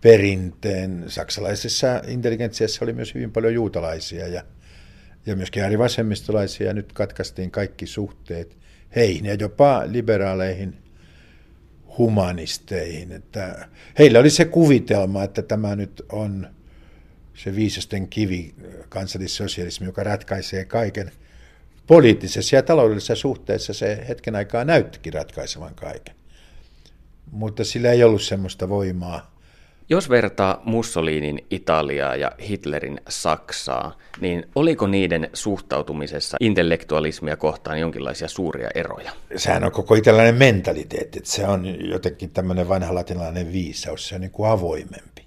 perinteen. Saksalaisessa intelligentsiassa oli myös hyvin paljon juutalaisia ja, ja myöskin äärivasemmistolaisia. Nyt katkaistiin kaikki suhteet heihin ja jopa liberaaleihin – humanisteihin. Että heillä oli se kuvitelma, että tämä nyt on se viisasten kivi, kansallissosialismi, joka ratkaisee kaiken. Poliittisessa ja taloudellisessa suhteessa se hetken aikaa näyttikin ratkaisevan kaiken. Mutta sillä ei ollut semmoista voimaa, jos vertaa Mussolinin Italiaa ja Hitlerin Saksaa, niin oliko niiden suhtautumisessa intellektualismia kohtaan jonkinlaisia suuria eroja? Sehän on koko italialainen mentaliteetti, että se on jotenkin tämmöinen vanha latinalainen viisaus, se on niin kuin avoimempi.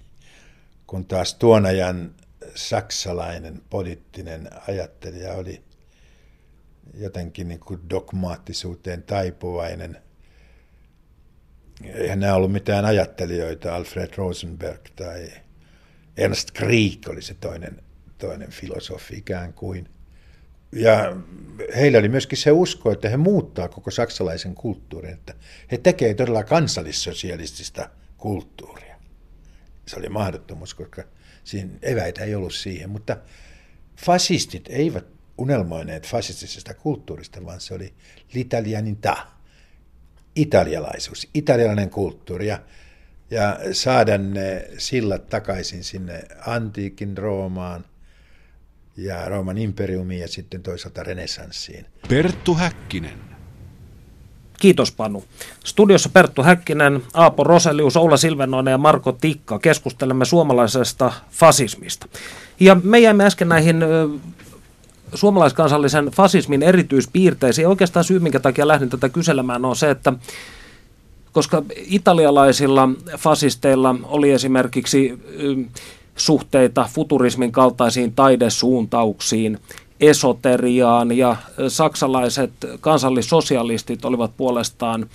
Kun taas tuon ajan saksalainen poliittinen ajattelija oli jotenkin niin kuin dogmaattisuuteen taipuvainen – eihän nämä ollut mitään ajattelijoita, Alfred Rosenberg tai Ernst Krieg oli se toinen, toinen filosofi ikään kuin. Ja heillä oli myöskin se usko, että he muuttaa koko saksalaisen kulttuurin, että he tekevät todella kansallissosialistista kulttuuria. Se oli mahdottomuus, koska siinä eväitä ei ollut siihen, mutta fasistit eivät unelmoineet fasistisesta kulttuurista, vaan se oli l'italianità italialaisuus, italialainen kulttuuri ja, ja saada ne sillat takaisin sinne antiikin Roomaan ja Rooman imperiumiin ja sitten toisaalta renessanssiin. Perttu Häkkinen. Kiitos Panu. Studiossa Perttu Häkkinen, Aapo Roselius, Oula Silvenoinen ja Marko Tikka. Keskustelemme suomalaisesta fasismista. Ja me jäimme äsken näihin suomalaiskansallisen fasismin erityispiirteisiin. Oikeastaan syy, minkä takia lähdin tätä kyselemään, on se, että koska italialaisilla fasisteilla oli esimerkiksi suhteita futurismin kaltaisiin taidesuuntauksiin, esoteriaan ja saksalaiset kansallissosialistit olivat puolestaan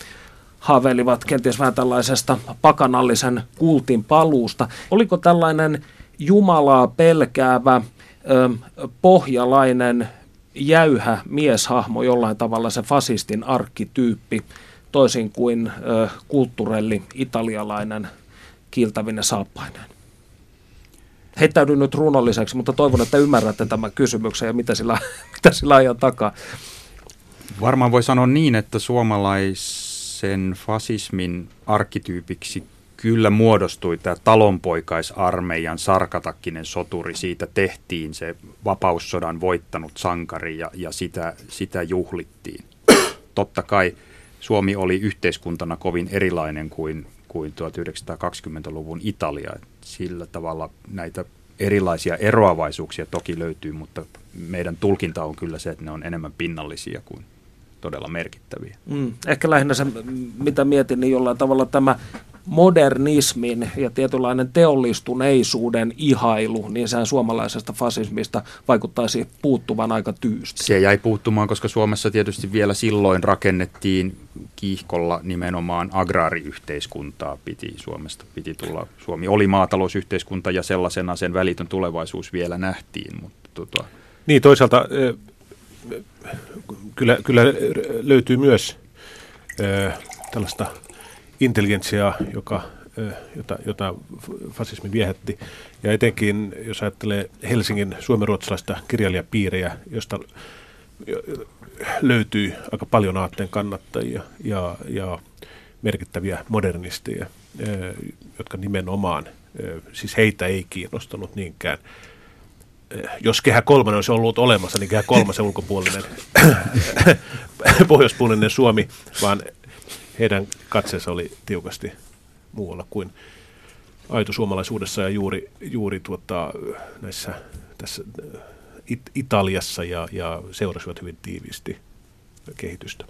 haaveilivat kenties vähän tällaisesta pakanallisen kultin paluusta. Oliko tällainen Jumalaa pelkäävä pohjalainen jäyhä mieshahmo jollain tavalla se fasistin arkkityyppi, toisin kuin ö, kulttuurelli italialainen kiiltävinen saappainen. Heittäydyn nyt runolliseksi, mutta toivon, että ymmärrätte tämän kysymyksen ja mitä sillä, mitä sillä ajan takaa. Varmaan voi sanoa niin, että suomalaisen fasismin arkkityypiksi kyllä muodostui tämä talonpoikaisarmeijan sarkatakkinen soturi. Siitä tehtiin se vapaussodan voittanut sankari ja, ja sitä, sitä juhlittiin. Totta kai Suomi oli yhteiskuntana kovin erilainen kuin, kuin 1920-luvun Italia. Sillä tavalla näitä erilaisia eroavaisuuksia toki löytyy, mutta meidän tulkinta on kyllä se, että ne on enemmän pinnallisia kuin todella merkittäviä. Mm, ehkä lähinnä se, mitä mietin, niin jollain tavalla tämä modernismin ja tietynlainen teollistuneisuuden ihailu, niin sehän suomalaisesta fasismista vaikuttaisi puuttuvan aika tyysti. Se jäi puuttumaan, koska Suomessa tietysti vielä silloin rakennettiin kiihkolla nimenomaan agraariyhteiskuntaa piti Suomesta piti tulla. Suomi oli maatalousyhteiskunta ja sellaisena sen välitön tulevaisuus vielä nähtiin. Mutta tota... Niin toisaalta kyllä, kyllä löytyy myös tällaista intelligentsiaa, joka, jota, jota fasismi viehätti. Ja etenkin, jos ajattelee Helsingin suomenruotsalaista kirjailijapiirejä, josta löytyy aika paljon aatteen kannattajia ja, ja merkittäviä modernisteja, jotka nimenomaan, siis heitä ei kiinnostanut niinkään jos kehä kolmonen olisi ollut olemassa, niin kehä kolmasen ulkopuolinen pohjoispuolinen Suomi, vaan heidän katseensa oli tiukasti muualla kuin aito suomalaisuudessa ja juuri, juuri tuota, näissä tässä It- Italiassa ja, ja seurasivat hyvin tiiviisti kehitystä.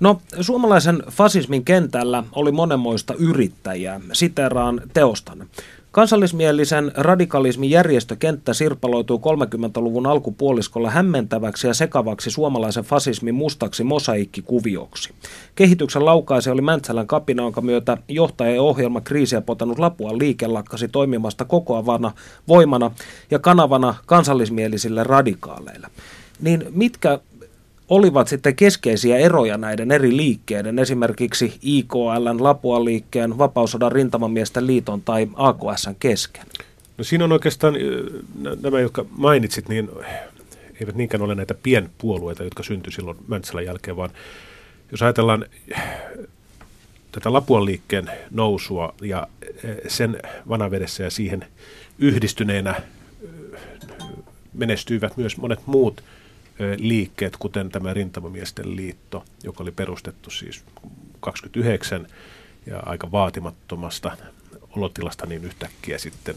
No, suomalaisen fasismin kentällä oli monenmoista yrittäjää. Siteraan teostanne. Kansallismielisen radikalismin järjestökenttä sirpaloituu 30-luvun alkupuoliskolla hämmentäväksi ja sekavaksi suomalaisen fasismin mustaksi mosaikkikuvioksi. Kehityksen laukaisi oli Mäntsälän kapina, jonka myötä johtaja ja ohjelma kriisiä potanut Lapuan liike lakkasi toimimasta kokoavana voimana ja kanavana kansallismielisille radikaaleille. Niin mitkä olivat sitten keskeisiä eroja näiden eri liikkeiden, esimerkiksi IKLn, Lapuan liikkeen, Vapausodan rintamamiesten liiton tai AKSn kesken? No siinä on oikeastaan nämä, jotka mainitsit, niin eivät niinkään ole näitä pienpuolueita, jotka syntyi silloin Mäntsälän jälkeen, vaan jos ajatellaan tätä Lapuan liikkeen nousua ja sen vanavedessä ja siihen yhdistyneenä menestyivät myös monet muut liikkeet, kuten tämä Rintamamiesten liitto, joka oli perustettu siis 29 ja aika vaatimattomasta olotilasta niin yhtäkkiä sitten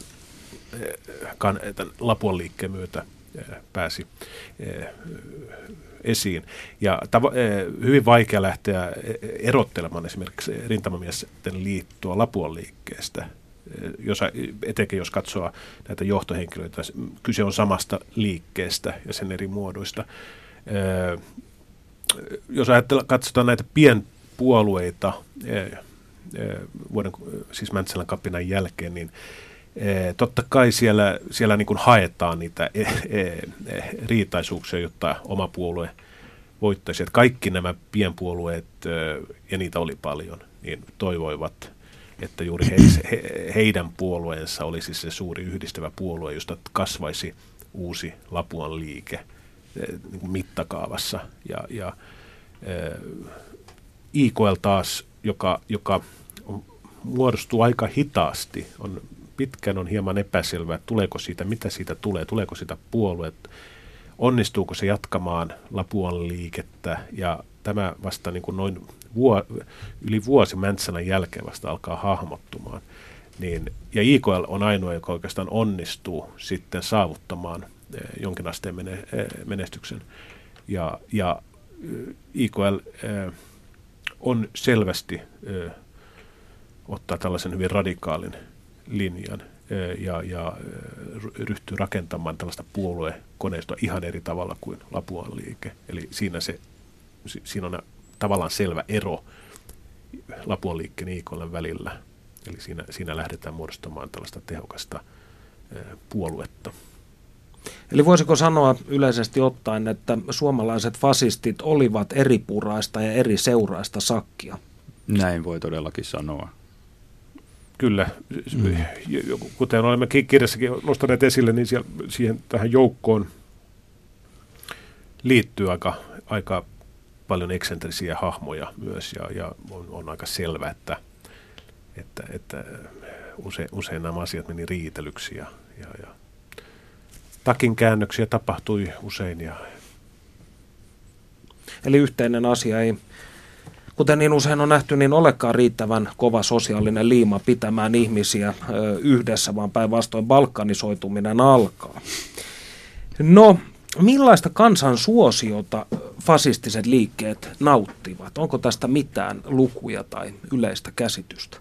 tämän Lapuan liikkeen myötä pääsi esiin. Ja hyvin vaikea lähteä erottelemaan esimerkiksi rintamamiesten liittoa Lapuan liikkeestä jos, etenkin jos katsoo näitä johtohenkilöitä, kyse on samasta liikkeestä ja sen eri muodoista. Jos ajattellaan, katsotaan näitä pienpuolueita vuoden, siis Mäntsälän kapinan jälkeen, niin totta kai siellä, siellä niin kuin haetaan niitä e, e, e, riitaisuuksia, jotta oma puolue voittaisi. Että kaikki nämä pienpuolueet, ja niitä oli paljon, niin toivoivat että juuri he, he, heidän puolueensa olisi se suuri yhdistävä puolue, josta kasvaisi uusi Lapuan liike eh, niin kuin mittakaavassa. Ja, ja äh, IKL taas, joka, joka on, muodostuu aika hitaasti, on pitkään on hieman epäselvää, tuleeko siitä, mitä siitä tulee, tuleeko siitä puolueet, onnistuuko se jatkamaan Lapuan liikettä ja tämä vasta niin kuin noin vuo, yli vuosi Mäntsälän jälkeen vasta alkaa hahmottumaan. Niin, ja IKL on ainoa, joka oikeastaan onnistuu sitten saavuttamaan eh, jonkin asteen mene, eh, menestyksen. Ja, ja eh, IKL on selvästi ottaa tällaisen hyvin radikaalin linjan ja, ja ryhtyy rakentamaan tällaista puoluekoneistoa ihan eri tavalla kuin Lapuan liike. Eli siinä, se, siinä on tavallaan selvä ero Lapuan liikkeen IKLn välillä. Eli siinä, siinä lähdetään muodostamaan tällaista tehokasta puoluetta. Eli voisiko sanoa yleisesti ottaen, että suomalaiset fasistit olivat eri puraista ja eri seuraista sakkia? Näin voi todellakin sanoa. Kyllä, mm. kuten olemme kirjassakin nostaneet esille, niin siihen tähän joukkoon liittyy aika, aika paljon eksentrisiä hahmoja myös ja, ja on, on aika selvä, että, että, että usein, usein nämä asiat meni riitelyksi ja, ja, ja takin käännöksiä tapahtui usein. Ja... Eli yhteinen asia ei, kuten niin usein on nähty, niin olekaan riittävän kova sosiaalinen liima pitämään ihmisiä yhdessä, vaan päinvastoin balkanisoituminen alkaa. No, millaista kansan suosiota fasistiset liikkeet nauttivat? Onko tästä mitään lukuja tai yleistä käsitystä?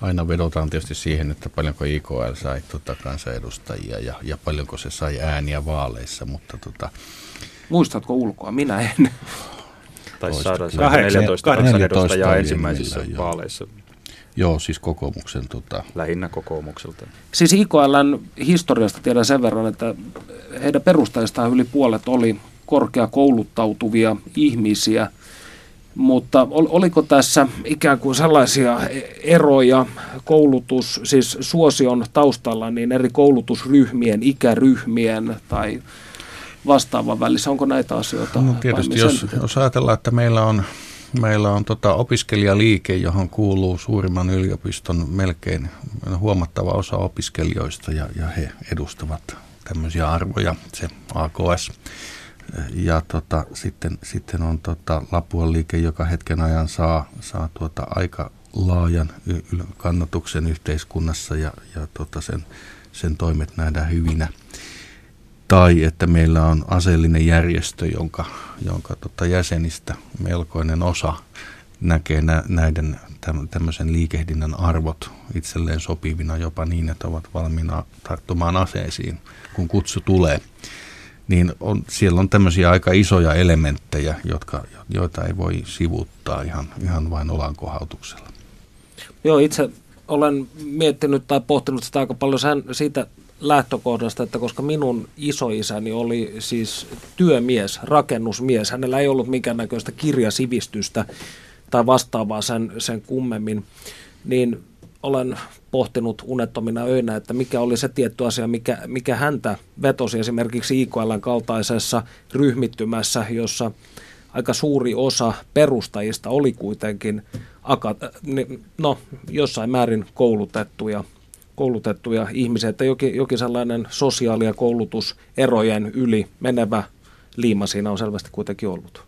Aina vedotaan tietysti siihen, että paljonko IKL sai tota, kansanedustajia ja, ja paljonko se sai ääniä vaaleissa, mutta tota, Muistatko ulkoa? Minä en. Taisi saada kyllä. 14 14 kansanedustajaa oli ensimmäisissä vaaleissa, joo, siis kokoomuksen tota, lähinnä kokoomukselta. Siis IKLn historiasta tiedän sen verran, että heidän perustajistaan yli puolet oli korkeakouluttautuvia ihmisiä, mutta ol- oliko tässä ikään kuin sellaisia eroja koulutus, siis suosion taustalla, niin eri koulutusryhmien, ikäryhmien tai vastaavan välissä, onko näitä asioita? No tietysti, jos, jos ajatellaan, että meillä on, meillä on tota opiskelijaliike, johon kuuluu suurimman yliopiston melkein huomattava osa opiskelijoista ja, ja he edustavat tämmöisiä arvoja, se AKS. Ja tota, sitten, sitten on tota Lapuan liike, joka hetken ajan saa, saa tuota aika laajan kannatuksen yhteiskunnassa ja, ja tota sen, sen toimet nähdään hyvinä tai että meillä on aseellinen järjestö, jonka, jonka tota jäsenistä melkoinen osa näkee nä, näiden täm, tämmöisen liikehdinnän arvot itselleen sopivina jopa niin, että ovat valmiina tarttumaan aseisiin, kun kutsu tulee. Niin on, siellä on tämmöisiä aika isoja elementtejä, jotka, joita ei voi sivuuttaa ihan, ihan vain olankohautuksella. Joo, itse olen miettinyt tai pohtinut sitä aika paljon sen, siitä lähtökohdasta, että koska minun isoisäni oli siis työmies, rakennusmies, hänellä ei ollut minkäännäköistä kirjasivistystä tai vastaavaa sen, sen kummemmin, niin olen pohtinut unettomina öinä, että mikä oli se tietty asia, mikä, mikä häntä vetosi esimerkiksi IKLn kaltaisessa ryhmittymässä, jossa aika suuri osa perustajista oli kuitenkin aka- ni- no, jossain määrin koulutettuja, koulutettuja ihmisiä, että jokin, jokin sellainen sosiaali- ja koulutuserojen yli menevä liima siinä on selvästi kuitenkin ollut.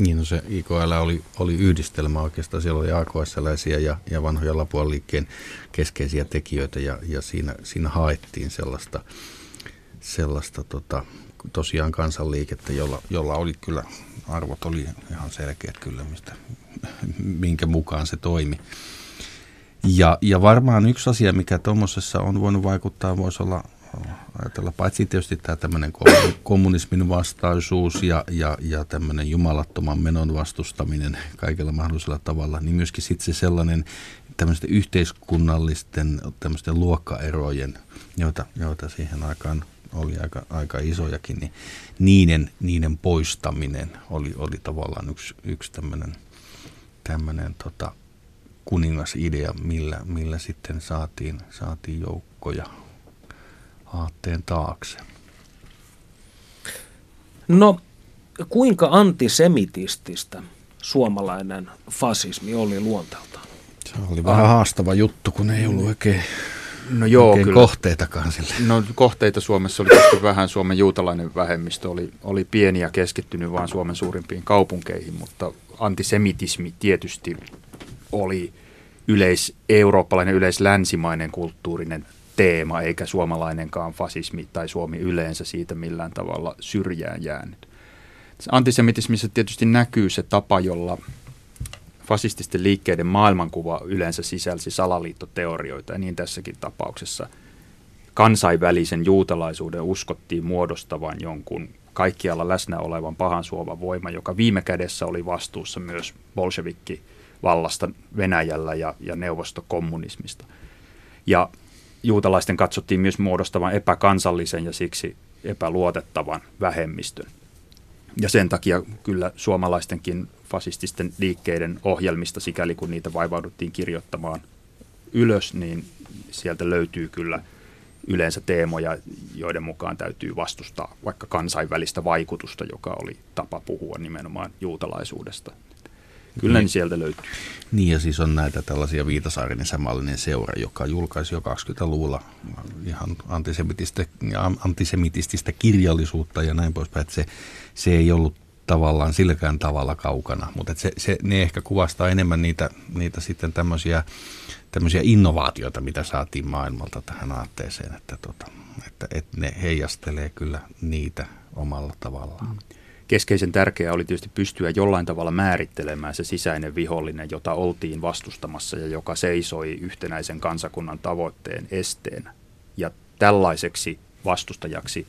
Niin, no se IKL oli, oli yhdistelmä oikeastaan. Siellä oli AKS-läisiä ja, ja vanhoja Lapuan liikkeen keskeisiä tekijöitä ja, ja siinä, siinä haettiin sellaista, sellaista tota, tosiaan kansanliikettä, jolla, jolla oli kyllä, arvot oli ihan selkeät kyllä, mistä, minkä mukaan se toimi. Ja, ja varmaan yksi asia, mikä tuommoisessa on voinut vaikuttaa, voisi olla ajatella paitsi tietysti tämä tämmöinen kommunismin vastaisuus ja, ja, ja tämmöinen jumalattoman menon vastustaminen kaikella mahdollisella tavalla, niin myöskin sitten se sellainen tämmöisten yhteiskunnallisten tämmöisten luokkaerojen, joita, joita siihen aikaan oli aika, aika isojakin, niin niiden, niiden poistaminen oli, oli tavallaan yksi, yksi tämmöinen, tämmöinen tota, kuningasidea, millä, millä sitten saatiin, saatiin joukkoja aatteen taakse. No, kuinka antisemitististä suomalainen fasismi oli luonteeltaan? Se oli vähän haastava juttu, kun ei ollut oikein, No joo, oikein kyllä. kohteitakaan sille. No kohteita Suomessa oli tietysti vähän. Suomen juutalainen vähemmistö oli, oli pieni ja keskittynyt vain Suomen suurimpiin kaupunkeihin, mutta antisemitismi tietysti oli yleis-eurooppalainen, yleislänsimainen kulttuurinen teema, eikä suomalainenkaan fasismi tai Suomi yleensä siitä millään tavalla syrjään jäänyt. Antisemitismissä tietysti näkyy se tapa, jolla fasististen liikkeiden maailmankuva yleensä sisälsi salaliittoteorioita, ja niin tässäkin tapauksessa kansainvälisen juutalaisuuden uskottiin muodostavan jonkun kaikkialla läsnä olevan pahan suovan voima, joka viime kädessä oli vastuussa myös bolshevikki vallasta Venäjällä ja, ja neuvostokommunismista. Ja juutalaisten katsottiin myös muodostavan epäkansallisen ja siksi epäluotettavan vähemmistön. Ja sen takia kyllä suomalaistenkin fasististen liikkeiden ohjelmista, sikäli kun niitä vaivauduttiin kirjoittamaan ylös, niin sieltä löytyy kyllä yleensä teemoja, joiden mukaan täytyy vastustaa vaikka kansainvälistä vaikutusta, joka oli tapa puhua nimenomaan juutalaisuudesta. Kyllä niin sieltä löytyy. Niin ja siis on näitä tällaisia Viitasaarinen samallinen seura, joka julkaisi jo 20-luvulla ihan antisemitistä, antisemitististä kirjallisuutta ja näin poispäin, että se, se ei ollut tavallaan silläkään tavalla kaukana, mutta se, se, ne ehkä kuvastaa enemmän niitä, niitä sitten tämmöisiä, tämmöisiä innovaatioita, mitä saatiin maailmalta tähän aatteeseen, että, tota, että, että ne heijastelee kyllä niitä omalla tavallaan. Keskeisen tärkeää oli tietysti pystyä jollain tavalla määrittelemään se sisäinen vihollinen, jota oltiin vastustamassa ja joka seisoi yhtenäisen kansakunnan tavoitteen esteenä. Ja tällaiseksi vastustajaksi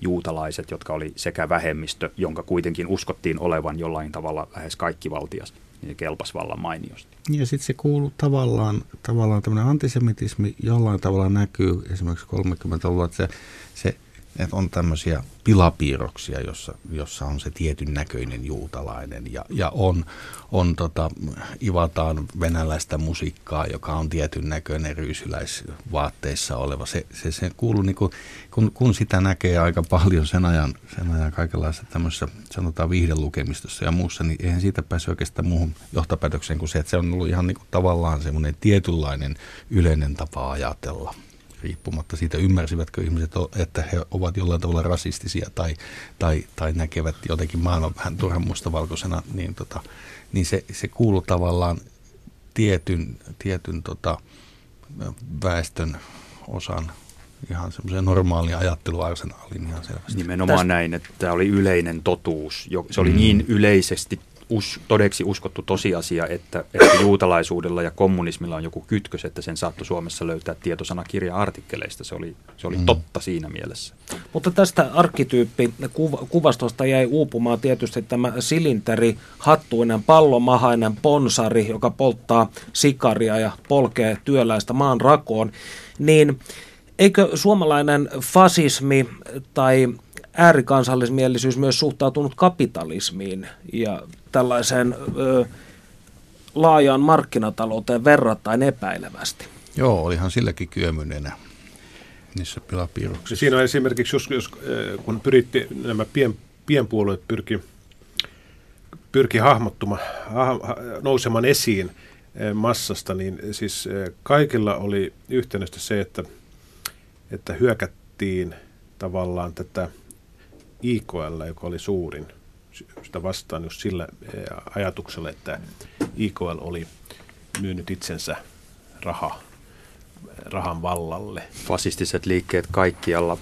juutalaiset, jotka oli sekä vähemmistö, jonka kuitenkin uskottiin olevan jollain tavalla lähes kaikki valtias, niin kelpas vallan mainiosti. Ja sitten se kuuluu tavallaan, tavallaan tämmöinen antisemitismi jollain tavalla näkyy esimerkiksi 30-luvulla, että se, se että on tämmöisiä pilapiirroksia, jossa, jossa on se tietyn näköinen juutalainen ja, ja on, on tota, ivataan venäläistä musiikkaa, joka on tietyn näköinen ryysyläisvaatteissa oleva. Se, se, se kuuluu, niin kuin, kun, kun sitä näkee aika paljon sen ajan, sen ajan kaikenlaisessa tämmöisessä, sanotaan viihdelukemistossa ja muussa, niin eihän siitä pääse oikeastaan muuhun johtopäätökseen kuin se, että se on ollut ihan niin kuin tavallaan semmoinen tietynlainen yleinen tapa ajatella riippumatta siitä, ymmärsivätkö ihmiset, että he ovat jollain tavalla rasistisia tai, tai, tai näkevät jotenkin maailman vähän turhan mustavalkoisena, niin, tota, niin se, se kuuluu tavallaan tietyn, tietyn tota, väestön osan ihan semmoiseen normaaliin ajatteluarsenaaliin ihan selvästi. Nimenomaan Tästä... näin, että tämä oli yleinen totuus. Se oli mm. niin yleisesti us, todeksi uskottu tosiasia, että, että juutalaisuudella ja kommunismilla on joku kytkös, että sen saattoi Suomessa löytää tietosanakirja-artikkeleista. Se oli, se oli mm. totta siinä mielessä. Mutta tästä arkkityyppi kuvastosta jäi uupumaan tietysti tämä silinteri, hattuinen, pallomahainen ponsari, joka polttaa sikaria ja polkee työläistä maan rakoon. Niin eikö suomalainen fasismi tai äärikansallismielisyys myös suhtautunut kapitalismiin ja tällaiseen ö, laajaan markkinatalouteen verrattain epäilevästi. Joo, olihan silläkin kyömynenä niissä pilapiirroksissa. Siinä on esimerkiksi, jos, jos kun pyritti, nämä pien, pienpuolueet pyrki, pyrki hahmottumaan, nousemaan esiin massasta, niin siis kaikilla oli yhtenäistä se, että, että hyökättiin tavallaan tätä IKL, joka oli suurin – sitä vastaan just sillä eh, ajatuksella, että IKL oli myynyt itsensä raha, rahan vallalle. Fasistiset liikkeet kaikkialla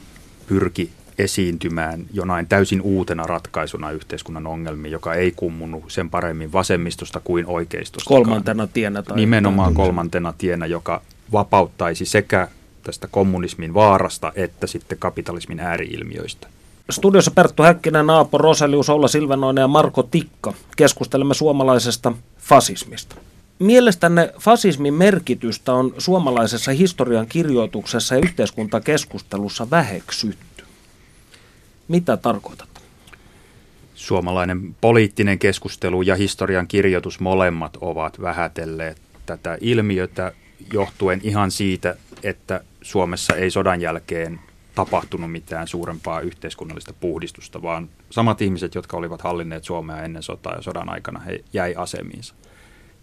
pyrki esiintymään jonain täysin uutena ratkaisuna yhteiskunnan ongelmiin, joka ei kummunut sen paremmin vasemmistosta kuin oikeistosta. Kolmantena tienä. Tai Nimenomaan kolmantena tienä, joka vapauttaisi sekä tästä kommunismin vaarasta että sitten kapitalismin ääriilmiöistä. Studiossa Perttu Häkkinen, Aapo Roselius, Olla Silvenoinen ja Marko Tikka. Keskustelemme suomalaisesta fasismista. Mielestänne fasismin merkitystä on suomalaisessa historian kirjoituksessa ja yhteiskuntakeskustelussa väheksytty. Mitä tarkoitat? Suomalainen poliittinen keskustelu ja historian kirjoitus molemmat ovat vähätelleet tätä ilmiötä johtuen ihan siitä, että Suomessa ei sodan jälkeen tapahtunut mitään suurempaa yhteiskunnallista puhdistusta, vaan samat ihmiset, jotka olivat hallinneet Suomea ennen sotaa ja sodan aikana, he jäi asemiinsa.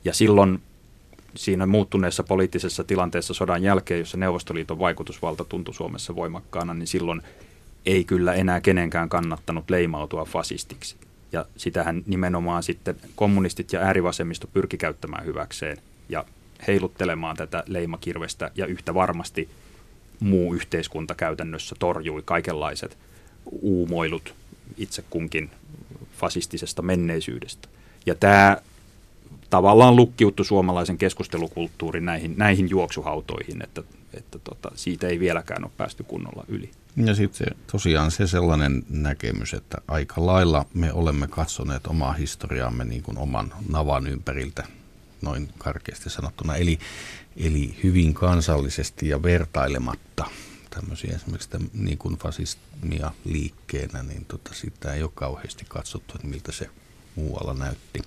Ja silloin siinä muuttuneessa poliittisessa tilanteessa sodan jälkeen, jossa Neuvostoliiton vaikutusvalta tuntui Suomessa voimakkaana, niin silloin ei kyllä enää kenenkään kannattanut leimautua fasistiksi. Ja sitähän nimenomaan sitten kommunistit ja äärivasemmisto pyrki käyttämään hyväkseen ja heiluttelemaan tätä leimakirvestä ja yhtä varmasti – muu yhteiskunta käytännössä torjui kaikenlaiset uumoilut itse kunkin fasistisesta menneisyydestä. Ja tämä tavallaan lukkiuttu suomalaisen keskustelukulttuurin näihin, näihin juoksuhautoihin, että, että tota, siitä ei vieläkään ole päästy kunnolla yli. Ja sitten tosiaan se sellainen näkemys, että aika lailla me olemme katsoneet omaa historiaamme niin kuin oman navan ympäriltä, noin karkeasti sanottuna. Eli Eli hyvin kansallisesti ja vertailematta tämmöisiä esimerkiksi niin kuin fasismia liikkeenä, niin tota, sitä ei ole kauheasti katsottu, että miltä se muualla näytti.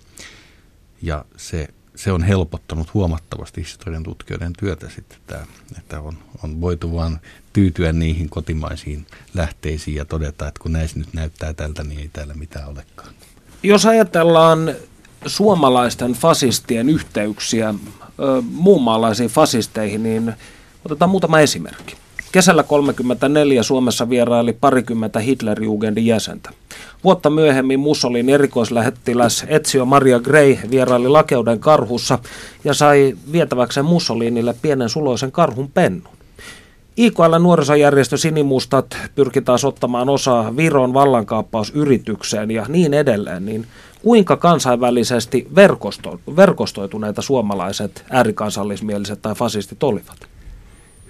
Ja se, se on helpottanut huomattavasti historian tutkijoiden työtä sitten, tämä, että on, on voitu vain tyytyä niihin kotimaisiin lähteisiin ja todeta, että kun näissä nyt näyttää tältä, niin ei täällä mitään olekaan. Jos ajatellaan suomalaisten fasistien yhteyksiä muun maalaisiin fasisteihin, niin otetaan muutama esimerkki. Kesällä 1934 Suomessa vieraili parikymmentä Hitlerjugendin jäsentä. Vuotta myöhemmin Mussolin erikoislähettiläs Ezio Maria Gray vieraili lakeuden karhussa ja sai vietäväkseen Mussolinille pienen suloisen karhun pennun. IKL nuorisojärjestö Sinimustat pyrki taas ottamaan osaa Viron vallankaappausyritykseen ja niin edelleen, niin kuinka kansainvälisesti verkosto, verkostoituneita suomalaiset äärikansallismieliset tai fasistit olivat?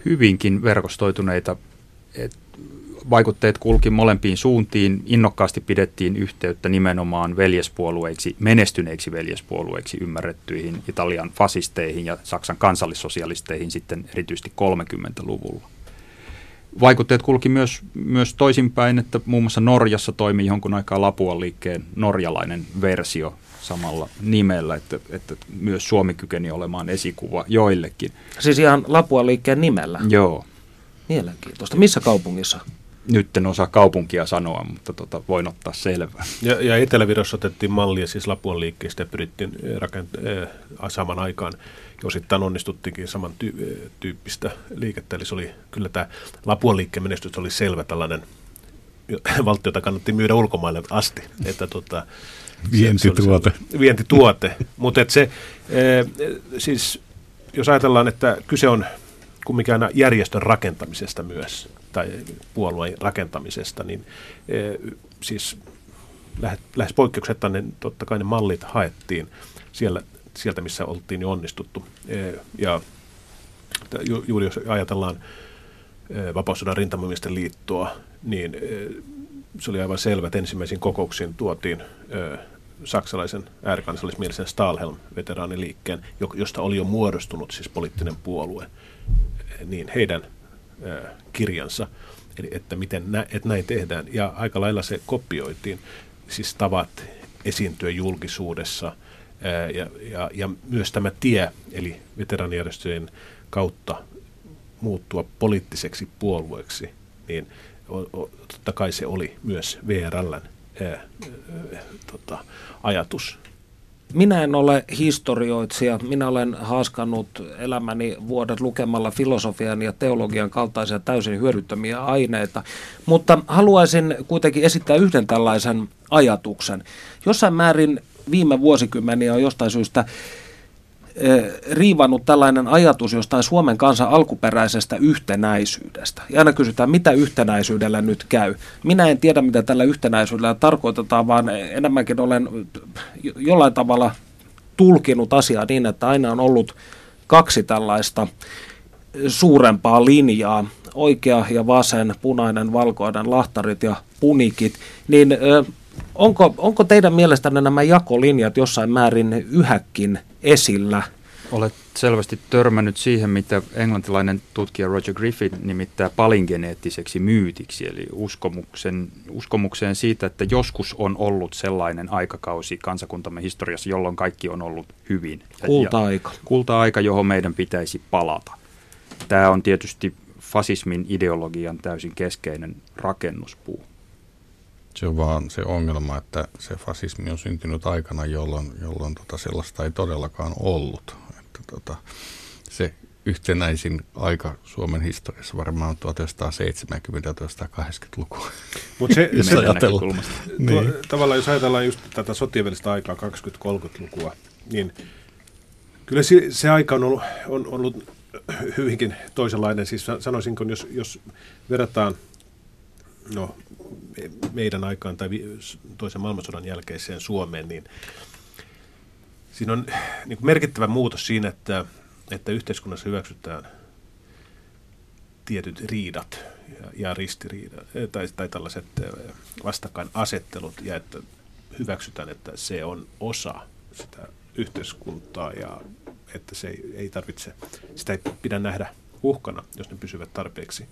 Hyvinkin verkostoituneita. Et vaikutteet kulki molempiin suuntiin. Innokkaasti pidettiin yhteyttä nimenomaan veljespuolueiksi, menestyneiksi veljespuolueiksi ymmärrettyihin Italian fasisteihin ja Saksan kansallissosialisteihin sitten erityisesti 30-luvulla. Vaikutteet kulki myös, myös toisinpäin, että muun muassa Norjassa toimii jonkun aikaa Lapuan liikkeen norjalainen versio samalla nimellä, että, että myös Suomi kykeni olemaan esikuva joillekin. Siis ihan Lapuan liikkeen nimellä? Joo. Mielenkiintoista. Missä kaupungissa? Nyt en osaa kaupunkia sanoa, mutta tota, voin ottaa selvää. Ja, ja Etelä-Virossa otettiin mallia siis Lapuan liikkeestä ja pyrittiin rakent- äh, saman aikaan osittain onnistuttiinkin saman tyy- tyyppistä liikettä. Eli se oli kyllä tämä Lapuan liikkeen menestys oli selvä tällainen valtiota kannatti myydä ulkomaille asti. Että tota, vientituote. Se, se vientituote. Mutta se, e, siis jos ajatellaan, että kyse on kumminkin aina järjestön rakentamisesta myös, tai puolueen rakentamisesta, niin e, siis lähes, lähes poikkeuksetta ne, totta kai ne mallit haettiin siellä sieltä, missä oltiin jo onnistuttu. E, ja ju, juuri jos ajatellaan e, vapaussodan rintamamiesten liittoa, niin e, se oli aivan selvä, että ensimmäisiin kokouksiin tuotiin saksalaisen äärikansallismielisen Stahlhelm-veteraaniliikkeen, josta oli jo muodostunut siis poliittinen puolue, niin heidän kirjansa, eli että miten nä, että näin tehdään. Ja aika lailla se kopioitiin, siis tavat esiintyä julkisuudessa – ja, ja, ja myös tämä tie, eli veteraanijärjestöjen kautta muuttua poliittiseksi puolueeksi, niin o, o, totta kai se oli myös VRLn tota, ajatus. Minä en ole historioitsija. Minä olen haaskannut elämäni vuodet lukemalla filosofian ja teologian kaltaisia täysin hyödyttömiä aineita. Mutta haluaisin kuitenkin esittää yhden tällaisen ajatuksen. Jossain määrin viime vuosikymmeniä on jostain syystä riivannut tällainen ajatus jostain Suomen kansan alkuperäisestä yhtenäisyydestä. Ja aina kysytään, mitä yhtenäisyydellä nyt käy. Minä en tiedä, mitä tällä yhtenäisyydellä tarkoitetaan, vaan enemmänkin olen jollain tavalla tulkinut asiaa niin, että aina on ollut kaksi tällaista suurempaa linjaa, oikea ja vasen, punainen, valkoinen, lahtarit ja punikit, niin Onko, onko teidän mielestänne nämä jakolinjat jossain määrin yhäkin esillä? Olet selvästi törmännyt siihen, mitä englantilainen tutkija Roger Griffith nimittää palingeneettiseksi myytiksi, eli uskomuksen, uskomukseen siitä, että joskus on ollut sellainen aikakausi kansakuntamme historiassa, jolloin kaikki on ollut hyvin. Kulta-aika. Kulta-aika, johon meidän pitäisi palata. Tämä on tietysti fasismin ideologian täysin keskeinen rakennuspuu. Se on vaan se ongelma, että se fasismi on syntynyt aikana, jolloin, jolloin tota sellaista ei todellakaan ollut. Että tota, se yhtenäisin aika Suomen historiassa varmaan on 1970-1980-lukua. Mutta se, se niin. tavallaan jos ajatellaan just tätä sotien välistä aikaa, 20-30-lukua, niin kyllä se, se aika on ollut, on ollut hyvinkin toisenlainen. Siis sanoisinko, jos, jos verrataan no, meidän aikaan tai toisen maailmansodan jälkeiseen Suomeen, niin siinä on niin kuin merkittävä muutos siinä, että, että yhteiskunnassa hyväksytään tietyt riidat ja, ja ristiriidat tai, tai tällaiset vastakkainasettelut ja että hyväksytään, että se on osa sitä yhteiskuntaa ja että se ei, ei tarvitse, sitä ei pidä nähdä uhkana, jos ne pysyvät tarpeeksi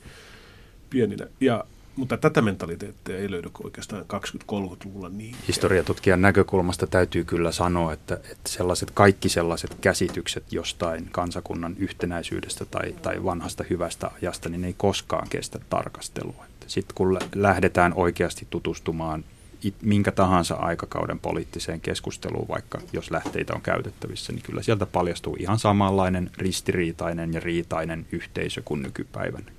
pieninä. Ja mutta tätä mentaliteettia ei löydy oikeastaan 20-30-luvulla niin. Historiatutkijan näkökulmasta täytyy kyllä sanoa, että, että sellaiset, kaikki sellaiset käsitykset jostain kansakunnan yhtenäisyydestä tai, tai vanhasta hyvästä ajasta, niin ei koskaan kestä tarkastelua. Sitten kun lähdetään oikeasti tutustumaan minkä tahansa aikakauden poliittiseen keskusteluun, vaikka jos lähteitä on käytettävissä, niin kyllä sieltä paljastuu ihan samanlainen ristiriitainen ja riitainen yhteisö kuin nykypäivänä.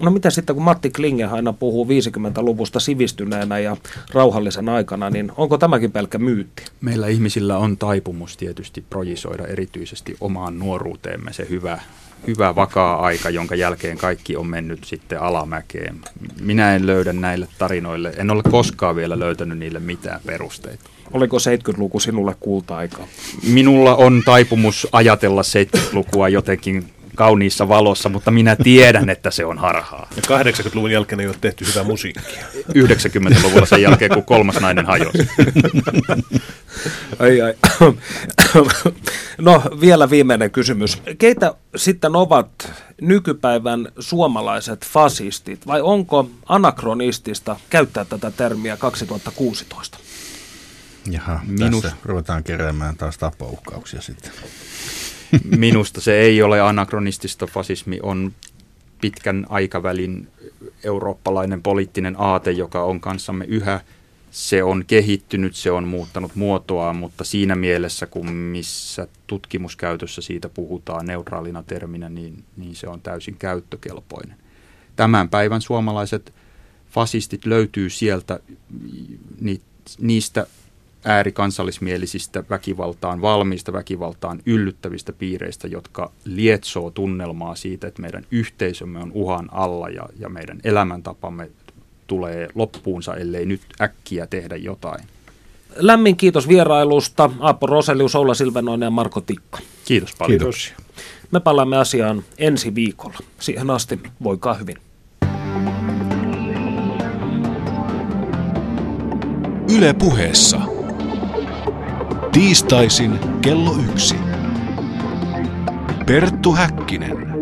No mitä sitten, kun Matti Klinge aina puhuu 50-luvusta sivistyneenä ja rauhallisen aikana, niin onko tämäkin pelkkä myytti? Meillä ihmisillä on taipumus tietysti projisoida erityisesti omaan nuoruuteemme se hyvä, hyvä vakaa aika, jonka jälkeen kaikki on mennyt sitten alamäkeen. Minä en löydä näille tarinoille, en ole koskaan vielä löytänyt niille mitään perusteita. Oliko 70-luku sinulle kulta-aikaa? Minulla on taipumus ajatella 70-lukua jotenkin kauniissa valossa, mutta minä tiedän, että se on harhaa. Ja 80-luvun jälkeen ei ole tehty hyvää musiikkia. 90-luvulla sen jälkeen, kun kolmas nainen hajosi. Ai, ai. No vielä viimeinen kysymys. Keitä sitten ovat nykypäivän suomalaiset fasistit vai onko anakronistista käyttää tätä termiä 2016? Jaha, Minus- tässä ruvetaan keräämään taas tapaukkauksia sitten. Minusta se ei ole anakronistista. Fasismi on pitkän aikavälin eurooppalainen poliittinen aate, joka on kanssamme yhä. Se on kehittynyt, se on muuttanut muotoaan, mutta siinä mielessä, kun missä tutkimuskäytössä siitä puhutaan neutraalina terminä, niin, niin se on täysin käyttökelpoinen. Tämän päivän suomalaiset fasistit löytyy sieltä ni, niistä äärikansallismielisistä väkivaltaan valmiista, väkivaltaan yllyttävistä piireistä, jotka lietsoo tunnelmaa siitä, että meidän yhteisömme on uhan alla ja, ja meidän elämäntapamme tulee loppuunsa, ellei nyt äkkiä tehdä jotain. Lämmin kiitos vierailusta Aapo Roselius, Oula Silvenoinen ja Marko Tikka. Kiitos paljon. Kiitos. Me palaamme asiaan ensi viikolla. Siihen asti voikaa hyvin. Yle puheessa. Tiistaisin kello yksi. Perttu Häkkinen.